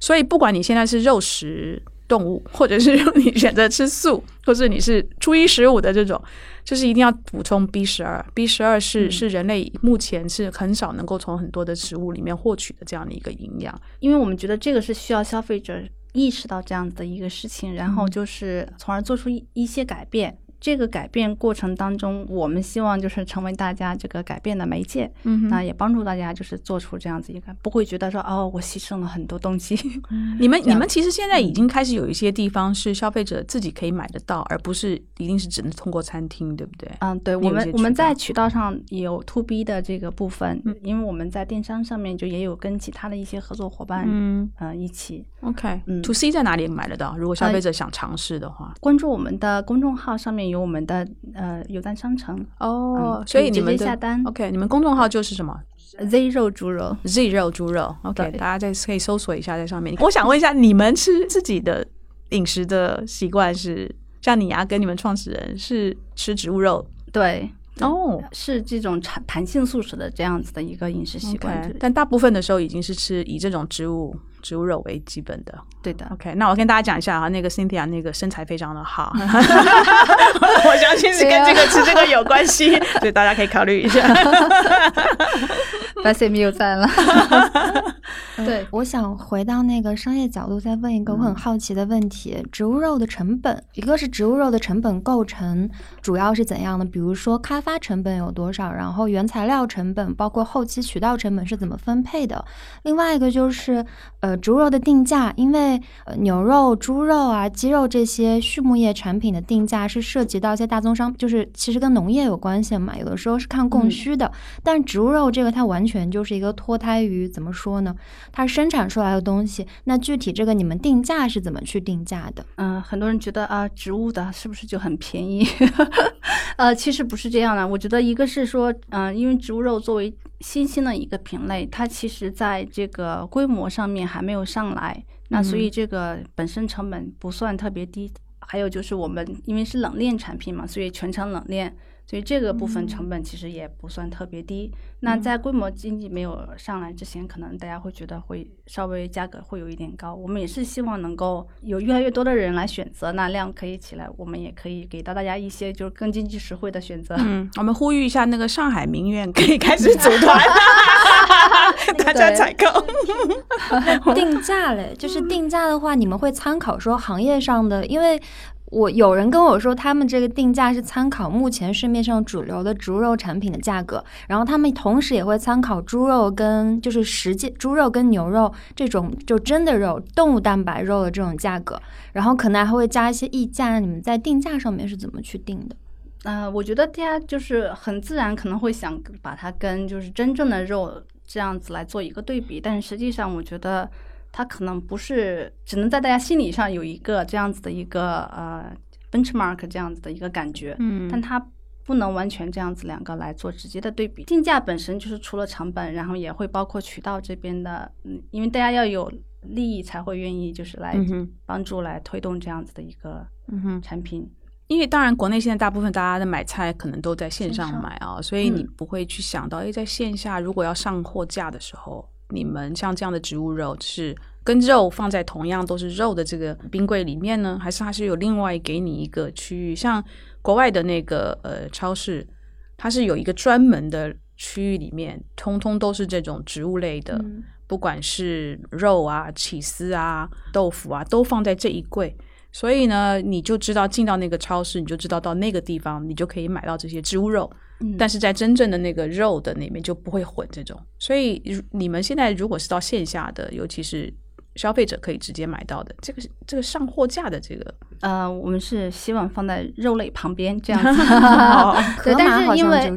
Speaker 2: 所以不管你现在是肉食。动物，或者是 你选择吃素，或者你是初一十五的这种，就是一定要补充 B 十二。B 十二是是人类目前是很少能够从很多的食物里面获取的这样的一个营养，
Speaker 3: 因为我们觉得这个是需要消费者意识到这样子的一个事情，然后就是从而做出一一些改变。这个改变过程当中，我们希望就是成为大家这个改变的媒介，嗯，那也帮助大家就是做出这样子一个，不会觉得说哦，我牺牲了很多东西。
Speaker 2: 你们你们其实现在已经开始有一些地方是消费者自己可以买得到，而不是一定是只能通过餐厅，对不对？
Speaker 3: 嗯，对，我们我们在渠道上有 to B 的这个部分，因为我们在电商上面就也有跟其他的一些合作伙伴，嗯，呃，一起。
Speaker 2: OK，嗯，to C 在哪里买得到？如果消费者想尝试的话，
Speaker 3: 关注我们的公众号上面有。我们的呃有单商城
Speaker 2: 哦，所以你们
Speaker 3: 下单
Speaker 2: OK，你们公众号就是什么
Speaker 3: Z 肉猪肉
Speaker 2: Z 肉猪肉 OK，大家再可以搜索一下在上面。我想问一下，你们吃自己的饮食的习惯是像你啊，跟你们创始人是吃植物肉？
Speaker 3: 对哦，是这种弹弹性素食的这样子的一个饮食习惯，
Speaker 2: 但大部分的时候已经是吃以这种植物。植物肉为基本的，
Speaker 3: 对的。
Speaker 2: OK，那我跟大家讲一下啊，那个 Cynthia 那个身材非常的好，我相信是跟这个吃这个有关系，所以大家可以考虑一下。
Speaker 3: 发现没有在了。对，
Speaker 4: 我想回到那个商业角度，再问一个我很好奇的问题：植物肉的成本，一个是植物肉的成本构成主要是怎样的？比如说开发成本有多少，然后原材料成本，包括后期渠道成本是怎么分配的？另外一个就是呃，植物肉的定价，因为呃牛肉、猪肉啊、鸡肉这些畜牧业产品的定价是涉及到一些大宗商，就是其实跟农业有关系嘛，有的时候是看供需的。但植物肉这个它完全就是一个脱胎于怎么说呢？它生产出来的东西，那具体这个你们定价是怎么去定价的？
Speaker 3: 嗯，很多人觉得啊，植物的是不是就很便宜？呃，其实不是这样的。我觉得一个是说，嗯，因为植物肉作为新兴的一个品类，它其实在这个规模上面还没有上来，那所以这个本身成本不算特别低。还有就是我们因为是冷链产品嘛，所以全程冷链。所以这个部分成本其实也不算特别低。那在规模经济没有上来之前，可能大家会觉得会稍微价格会有一点高。我们也是希望能够有越来越多的人来选择，那量可以起来，我们也可以给到大家一些就是更经济实惠的选择。
Speaker 2: 嗯，我们呼吁一下，那个上海名苑可以开始组团，大家采购。
Speaker 4: 定价嘞，就是定价的话，你们会参考说行业上的，因为。我有人跟我说，他们这个定价是参考目前市面上主流的猪肉产品的价格，然后他们同时也会参考猪肉跟就是实际猪肉跟牛肉这种就真的肉动物蛋白肉的这种价格，然后可能还会加一些溢价。你们在定价上面是怎么去定的？
Speaker 3: 呃，我觉得大家就是很自然可能会想把它跟就是真正的肉这样子来做一个对比，但实际上我觉得。它可能不是只能在大家心理上有一个这样子的一个呃 benchmark 这样子的一个感觉，嗯，但它不能完全这样子两个来做直接的对比。定价本身就是除了成本，然后也会包括渠道这边的，嗯，因为大家要有利益才会愿意就是来帮助来推动这样子的一个产品。
Speaker 2: 因为当然国内现在大部分大家的买菜可能都在线上买啊，所以你不会去想到，哎，在线下如果要上货架的时候。你们像这样的植物肉是跟肉放在同样都是肉的这个冰柜里面呢，还是它是有另外给你一个区域？像国外的那个呃超市，它是有一个专门的区域，里面通通都是这种植物类的，不管是肉啊、起司啊、豆腐啊，都放在这一柜。所以呢，你就知道进到那个超市，你就知道到那个地方，你就可以买到这些植物肉。但是在真正的那个肉的里面就不会混这种，所以你们现在如果是到线下的，尤其是消费者可以直接买到的，这个这个上货架的这个，
Speaker 3: 呃，我们是希望放在肉类旁边这样子。对，但是因为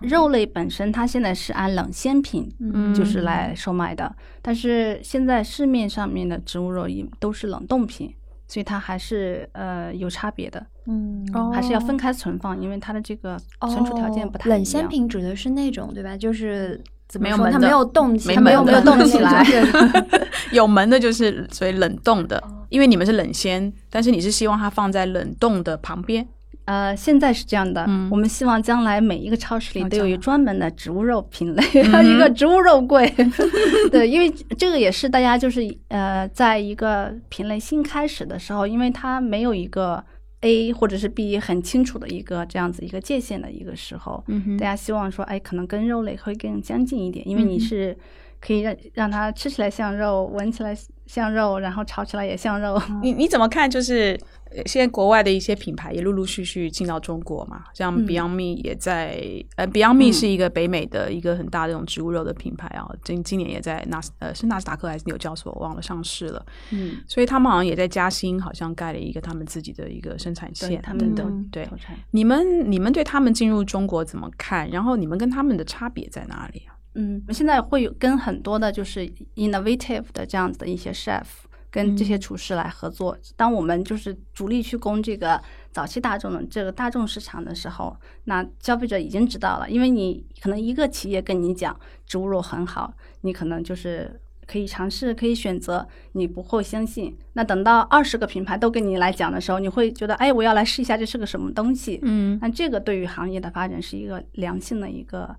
Speaker 3: 肉类本身它现在是按冷鲜品就是来售卖的，但是现在市面上面的植物肉也都是冷冻品。所以它还是呃有差别的，嗯，还是要分开存放，因为它的这个存储条件不太
Speaker 4: 一样。冷鲜品指的是那种对吧？就是怎么
Speaker 2: 说，
Speaker 4: 它没有动起，
Speaker 2: 没
Speaker 3: 有没有动起来。
Speaker 2: 有门的就是所以冷冻的，因为你们是冷鲜，但是你是希望它放在冷冻的旁边。
Speaker 3: 呃，现在是这样的，我们希望将来每一个超市里都有一专门的植物肉品类，一个植物肉柜。对，因为这个也是大家就是呃，在一个品类新开始的时候，因为它没有一个 A 或者是 B 很清楚的一个这样子一个界限的一个时候，大家希望说，哎，可能跟肉类会更相近一点，因为你是可以让让它吃起来像肉，闻起来像肉，然后炒起来也像肉。
Speaker 2: 你你怎么看？就是。现在国外的一些品牌也陆陆续续进到中国嘛，像 Beyond Me 也在，呃，Beyond Me 是一个北美的一个很大的这种植物肉的品牌啊，今今年也在纳斯呃是纳斯达克还是纽交所我忘了上市了，嗯，所以他们好像也在嘉兴好像盖了一个他们自己的一个生产线等等，对，你们你们对他们进入中国怎么看？然后你们跟他们的差别在哪里啊？
Speaker 3: 嗯，现在会有跟很多的就是 innovative 的这样子的一些 chef。跟这些厨师来合作。当我们就是主力去攻这个早期大众的这个大众市场的时候，那消费者已经知道了。因为你可能一个企业跟你讲植物肉很好，你可能就是可以尝试，可以选择，你不会相信。那等到二十个品牌都跟你来讲的时候，你会觉得，哎，我要来试一下这是个什么东西。嗯，那这个对于行业的发展是一个良性的一个，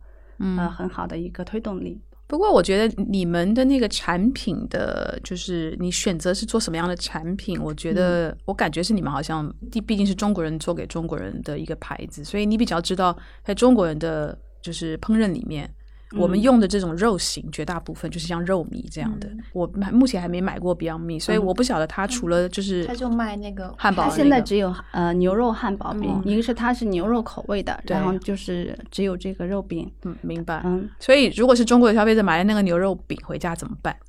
Speaker 3: 呃，很好的一个推动力。
Speaker 2: 不过，我觉得你们的那个产品的，就是你选择是做什么样的产品，我觉得我感觉是你们好像，毕毕竟是中国人做给中国人的一个牌子，所以你比较知道在中国人的就是烹饪里面，我们用的这种肉型，绝大部分就是像肉糜这样的。我目前还没买过 Beyond Meat，所以我不晓得它除了就是
Speaker 4: 它就卖那个
Speaker 2: 汉堡
Speaker 3: 现在只有呃牛肉汉堡饼，
Speaker 2: 嗯
Speaker 3: 一个是它是牛肉口味的，然后就是只有这个肉饼。
Speaker 2: 嗯，明白。
Speaker 3: 嗯，
Speaker 2: 所以如果是中国的消费者买了那个牛肉饼回家怎么办？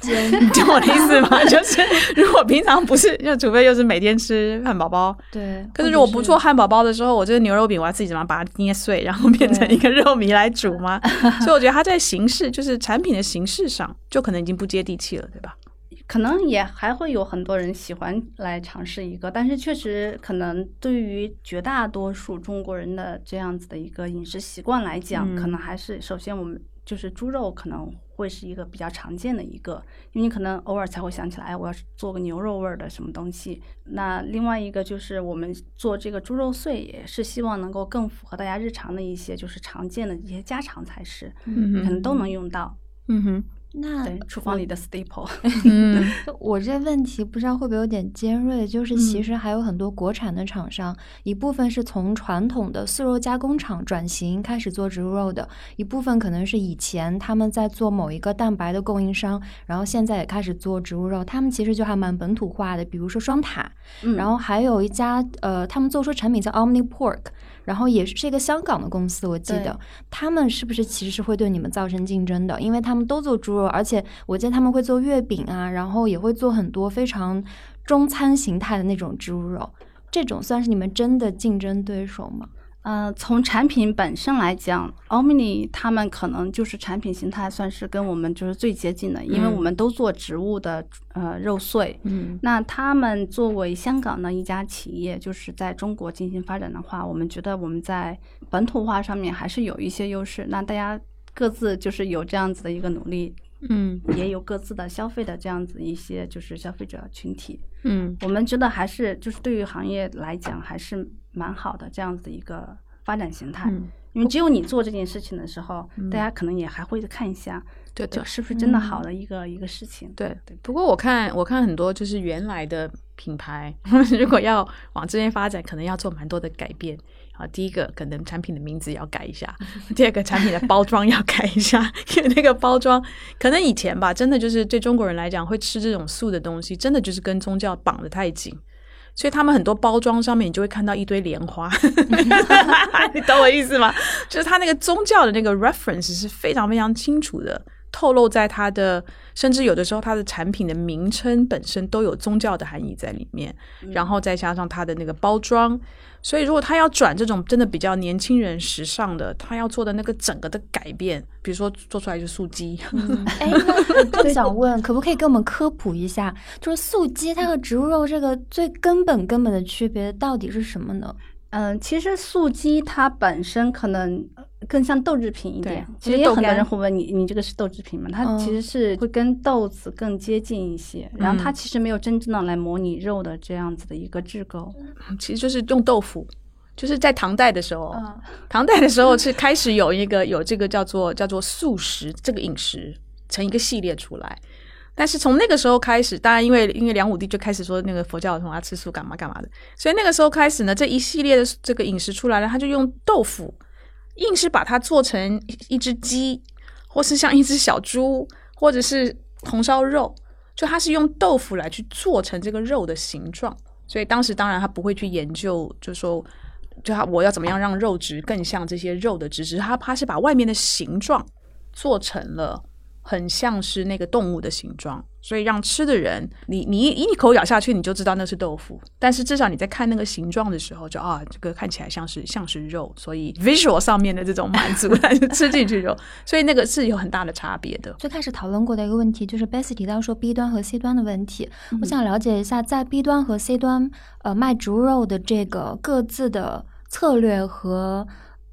Speaker 2: 你懂我的意思吗？就是如果平常不是，就除非又是每天吃汉堡包。
Speaker 4: 对，
Speaker 2: 可是如果不做汉堡包的时候，我这个牛肉饼我要自己怎么把它捏碎，然后变成一个肉糜来煮吗？所以我觉得它在形式，就是产品的形式上，就可能已经不接地气了，对吧？
Speaker 3: 可能也还会有很多人喜欢来尝试一个，但是确实可能对于绝大多数中国人的这样子的一个饮食习惯来讲，
Speaker 2: 嗯
Speaker 3: 可能还是首先我们就是猪肉可能会是一个比较常见的一个，因为你可能偶尔才会想起来，哎，我要是做个牛肉味儿的什么东西。那另外一个就是我们做这个猪肉碎，也是希望能够更符合大家日常的一些就是常见的一些家常菜式，
Speaker 2: 嗯
Speaker 3: 可能都能用到。
Speaker 2: 嗯哼，
Speaker 4: 那，
Speaker 3: 厨房里的 staple。
Speaker 2: 嗯
Speaker 4: 我这问题不知道会不会有点尖锐，就是其
Speaker 3: 嗯
Speaker 4: 实还有很多国产的厂商，一部分是从传统的素肉加工厂转型开始做植物肉的，一部分可能是以前他们在做某一个蛋白的供应商，然后现在也开始做植物肉，他们其实就还蛮本土化的，比如说双塔，
Speaker 3: 嗯
Speaker 4: 然后还有一家呃，他们做出产品叫 Omni Pork，然后也是一个香港的公司，我记得他们是不是其实是会对你们造成竞争的？因为他们都做猪肉，而且我记得他们会做月饼啊，然后也会做很多非常中餐形态的那种植物肉，这种算是你们真的竞争对手吗？
Speaker 3: 呃，从产品本身来讲，Omni 他们可能就是产品形态算是跟我们就是最接近的，因为
Speaker 2: 嗯
Speaker 3: 我们都做植物的呃肉碎。
Speaker 2: 嗯
Speaker 3: 那他们作为香港的一家企业，就是在中国进行发展的话，我们觉得我们在本土化上面还是有一些优势。那大家各自就是有这样子的一个努力，
Speaker 2: 嗯
Speaker 3: 也有各自的消费的这样子一些就是消费者群体。
Speaker 2: 嗯
Speaker 3: 我们觉得还是就是对于行业来讲还是蛮好的这样子一个发展形态。
Speaker 2: 嗯，
Speaker 3: 因为只有你做这件事情的时候，大家可能也还会看一下，
Speaker 2: 对的。
Speaker 3: 是不是真的好的一个、一个事情。
Speaker 2: 对，不过我看我看很多就是原来的品牌，如果要往这边发展，可能要做蛮多的改变啊。第一个，可能产品的名字要改一下；第二个，产品的包装要改一下，因为那个包装可能以前吧，真的就是对中国人来讲，会吃这种素的东西，真的就是跟宗教绑得太紧。所以他们很多包装上面，你就会看到一堆莲花，你懂我意思吗？就是他那个宗教的那个 reference 是非常非常清楚的，透露在它的，甚至有的时候它的产品的名称本身都有宗教的含义在里面，然后再加上它的那个包装。所以，如果他要转这种真的比较年轻人、时尚的，他要做的那个整个的改变，比如说做出来就是素鸡，
Speaker 4: 哎，那我就想问，可不可以给我们科普一下，就是素鸡它和植物肉这个最根本根本的区别到底是什么呢？
Speaker 3: 嗯、其实素鸡它本身可能更像豆制品一点。其实也有很多人会问你，你这个是豆制品吗？它
Speaker 4: 嗯
Speaker 3: 其实是会跟豆子更接近一些，然后它
Speaker 2: 嗯
Speaker 3: 其实没有真正的来模拟肉的这样子的一个制构。
Speaker 2: 其实就是用豆腐。就是在唐代的时候，
Speaker 3: 嗯
Speaker 2: 唐代的时候是开始有一个有这个叫做叫做素食这个饮食成一个系列出来。但是从那个时候开始，当然因为因为梁武帝就开始说那个佛教同他吃素干嘛干嘛的，所以那个时候开始呢，这一系列的这个饮食出来了，他就用豆腐硬是把它做成一只鸡，或是像一只小猪，或者是红烧肉，就它是用豆腐来去做成这个肉的形状。所以当时当然他不会去研究，就说就他我要怎么样让肉质更像这些肉的质，只是他他是把外面的形状做成了很像是那个动物的形状，所以让吃的人，你你一一口咬下去，你就知道那是豆腐。但是至少你在看那个形状的时候，就啊，这个看起来像是像是肉，所以 visual 上面的这种满足，但是吃进去肉，所以那个是有很大的差别的。
Speaker 4: 最开始讨论过的一个问题就是 Bessy 提到说 B 端和 C 端的问题，我想了解一下，在 B 端和 C 端呃卖猪肉的这个各自的策略和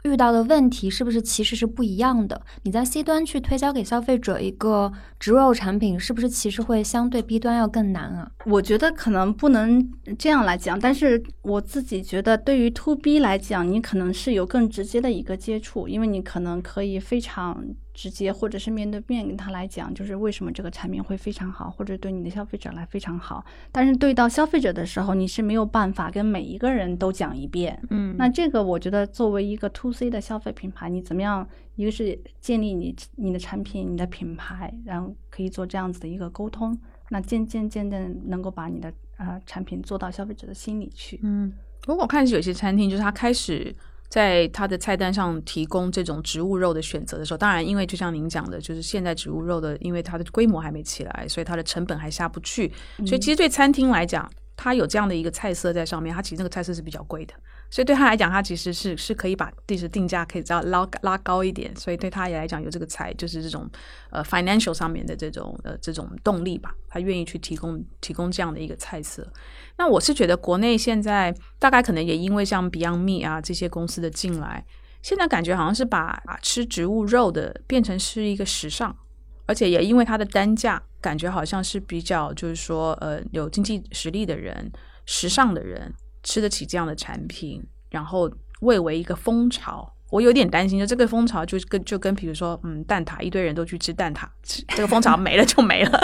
Speaker 4: 遇到的问题是不是其实是不一样的？你在 C 端去推销给消费者一个植入肉产品，是不是其实会相对 B 端要更难啊？
Speaker 3: 我觉得可能不能这样来讲，但是我自己觉得，对于 to B 来讲，你可能是有更直接的一个接触，因为你可能可以非常直接或者是面对面跟他来讲，就是为什么这个产品会非常好，或者对你的消费者来非常好。但是对到消费者的时候，你是没有办法跟每一个人都讲一遍。
Speaker 2: 嗯
Speaker 3: 那这个我觉得作为一个 to C 的消费品牌，你怎么样？一个是建立你你的产品、你的品牌，然后可以做这样子的一个沟通，那渐渐渐渐能够把你的呃产品做到消费者的心里去。
Speaker 2: 嗯，不过我看有些餐厅就是他开始在它的菜单上提供这种植物肉的选择的时候，当然因为就像您讲的，就是现在植物肉的，因为它的规模还没起来，所以它的成本还下不去，所以其实对餐厅来讲，它有这样的一个菜色在上面，它其实那个菜色是比较贵的。所以对他来讲，他其实是是可以把历史定价可以再拉拉高一点，所以对他也来讲有这个财就是这种呃 financial 上面的这种呃这种动力吧，他愿意去提供提供这样的一个菜色。那我是觉得国内现在大概可能也因为像 Beyond m e 啊这些公司的进来，现在感觉好像是把吃植物肉的变成是一个时尚，而且也因为它的单价，感觉好像是比较就是说呃有经济实力的人、时尚的人吃得起这样的产品，然后蔚为一个风潮。我有点担心，就这个风潮就跟就跟比如说嗯蛋挞，一堆人都去吃蛋挞，这个风潮没了就没了。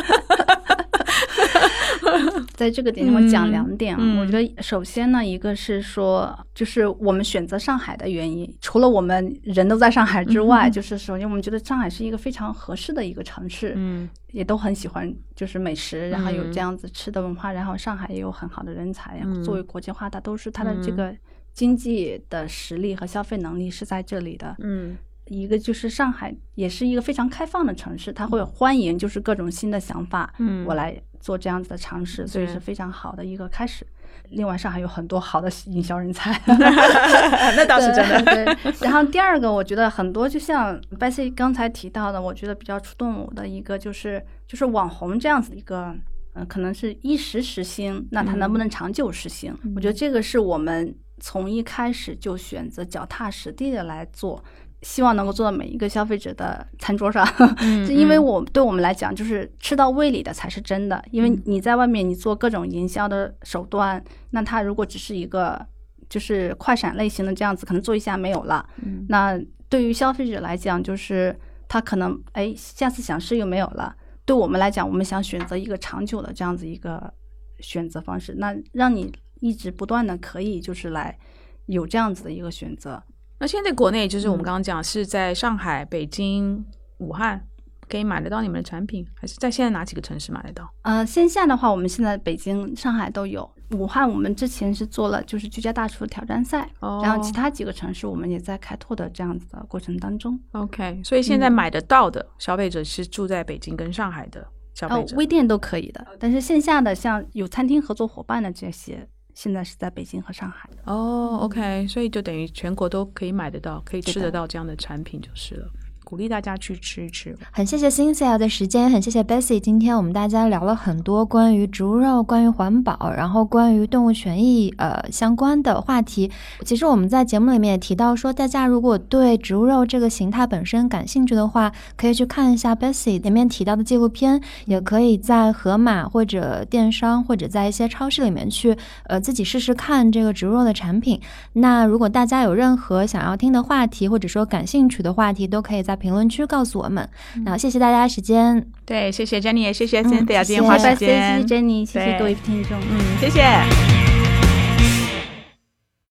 Speaker 3: 在这个点上，我讲两点啊。我觉得首先呢，一个是说，就是我们选择上海的原因，除了我们人都在上海之外，就是首先我们觉得上海是一个非常合适的一个城市，
Speaker 2: 嗯。
Speaker 3: 也都很喜欢就是美食，然后有
Speaker 2: 嗯。
Speaker 3: 这样子吃的文化，然后上海也有很好的人才，然后
Speaker 2: 嗯
Speaker 3: 作为国际化，它都是它的这个经济的实力和消费能力是在这里的。
Speaker 2: 嗯。
Speaker 3: 一个就是上海也是一个非常开放的城市，它会欢迎就是各种新的想法，
Speaker 2: 嗯。
Speaker 3: 我来做这样子的尝试，所以是非常好的一个开始。另外，上海有很多好的营销人才，
Speaker 2: 那倒是真的。
Speaker 3: 对，对然后第二个，我觉得很多就像 Bessy 刚才提到的，我觉得比较触动我的一个就是就是网红这样子一个。嗯，可能是一时时兴，那它能不能长久实行？我觉得这个是我们从一开始就选择脚踏实地的来做，希望能够做到每一个消费者的餐桌上。
Speaker 2: 嗯
Speaker 3: 就因为我对我们来讲，就是吃到胃里的才是真的。因为
Speaker 2: 嗯
Speaker 3: 你在外面你做各种营销的手段，那它如果只是一个就是快闪类型的这样子，可能做一下没有了。
Speaker 2: 嗯
Speaker 3: 那对于消费者来讲，就是他可能哎下次想试又没有了。对我们来讲，我们想选择一个长久的这样子一个选择方式，那让你一直不断的可以就是来有这样子的一个选择。
Speaker 2: 那现在国内就是我们
Speaker 3: 嗯
Speaker 2: 刚刚讲是在上海、北京、武汉可以买得到你们的产品，还是在现在哪几个城市买得到？
Speaker 3: 呃，线下的话，我们现在北京、上海都有。武汉我们之前是做了就是居家大厨挑战赛，
Speaker 2: 哦
Speaker 3: 然后其他几个城市我们也在开拓的这样子的过程当中。
Speaker 2: OK，所以现在
Speaker 3: 嗯
Speaker 2: 买得到的消费者是住在北京跟上海的消
Speaker 3: 哦
Speaker 2: 费，者。
Speaker 3: 微店都可以的，但是线下的像有餐厅合作伙伴的这些，现在是在北京和上海。
Speaker 2: 哦，OK，所以就等于全国都可以买得到，可以吃得到这样的产品就是了。鼓励大家去吃一吃。
Speaker 4: 很谢谢 Cynthia 的时间，很谢谢 Bessy。今天我们大家聊了很多关于植物肉、关于环保，然后关于动物权益呃相关的话题。其实我们在节目里面也提到说，大家如果对植物肉这个形态本身感兴趣的话，可以去看一下 Bessy 前面提到的纪录片，也可以在盒马或者电商或者在一些超市里面去呃自己试试看这个植物肉的产品。那如果大家有任何想要听的话题，或者说感兴趣的话题，都可以在评论区告诉我们。那谢谢大家时间，
Speaker 2: 对，谢谢 Jenny，也谢谢
Speaker 4: 嗯
Speaker 2: Cynthia
Speaker 4: 谢谢
Speaker 2: 今天花时
Speaker 3: 拜拜，谢谢
Speaker 2: 间。
Speaker 3: Jenny，谢谢各位听众。
Speaker 2: 嗯，谢谢。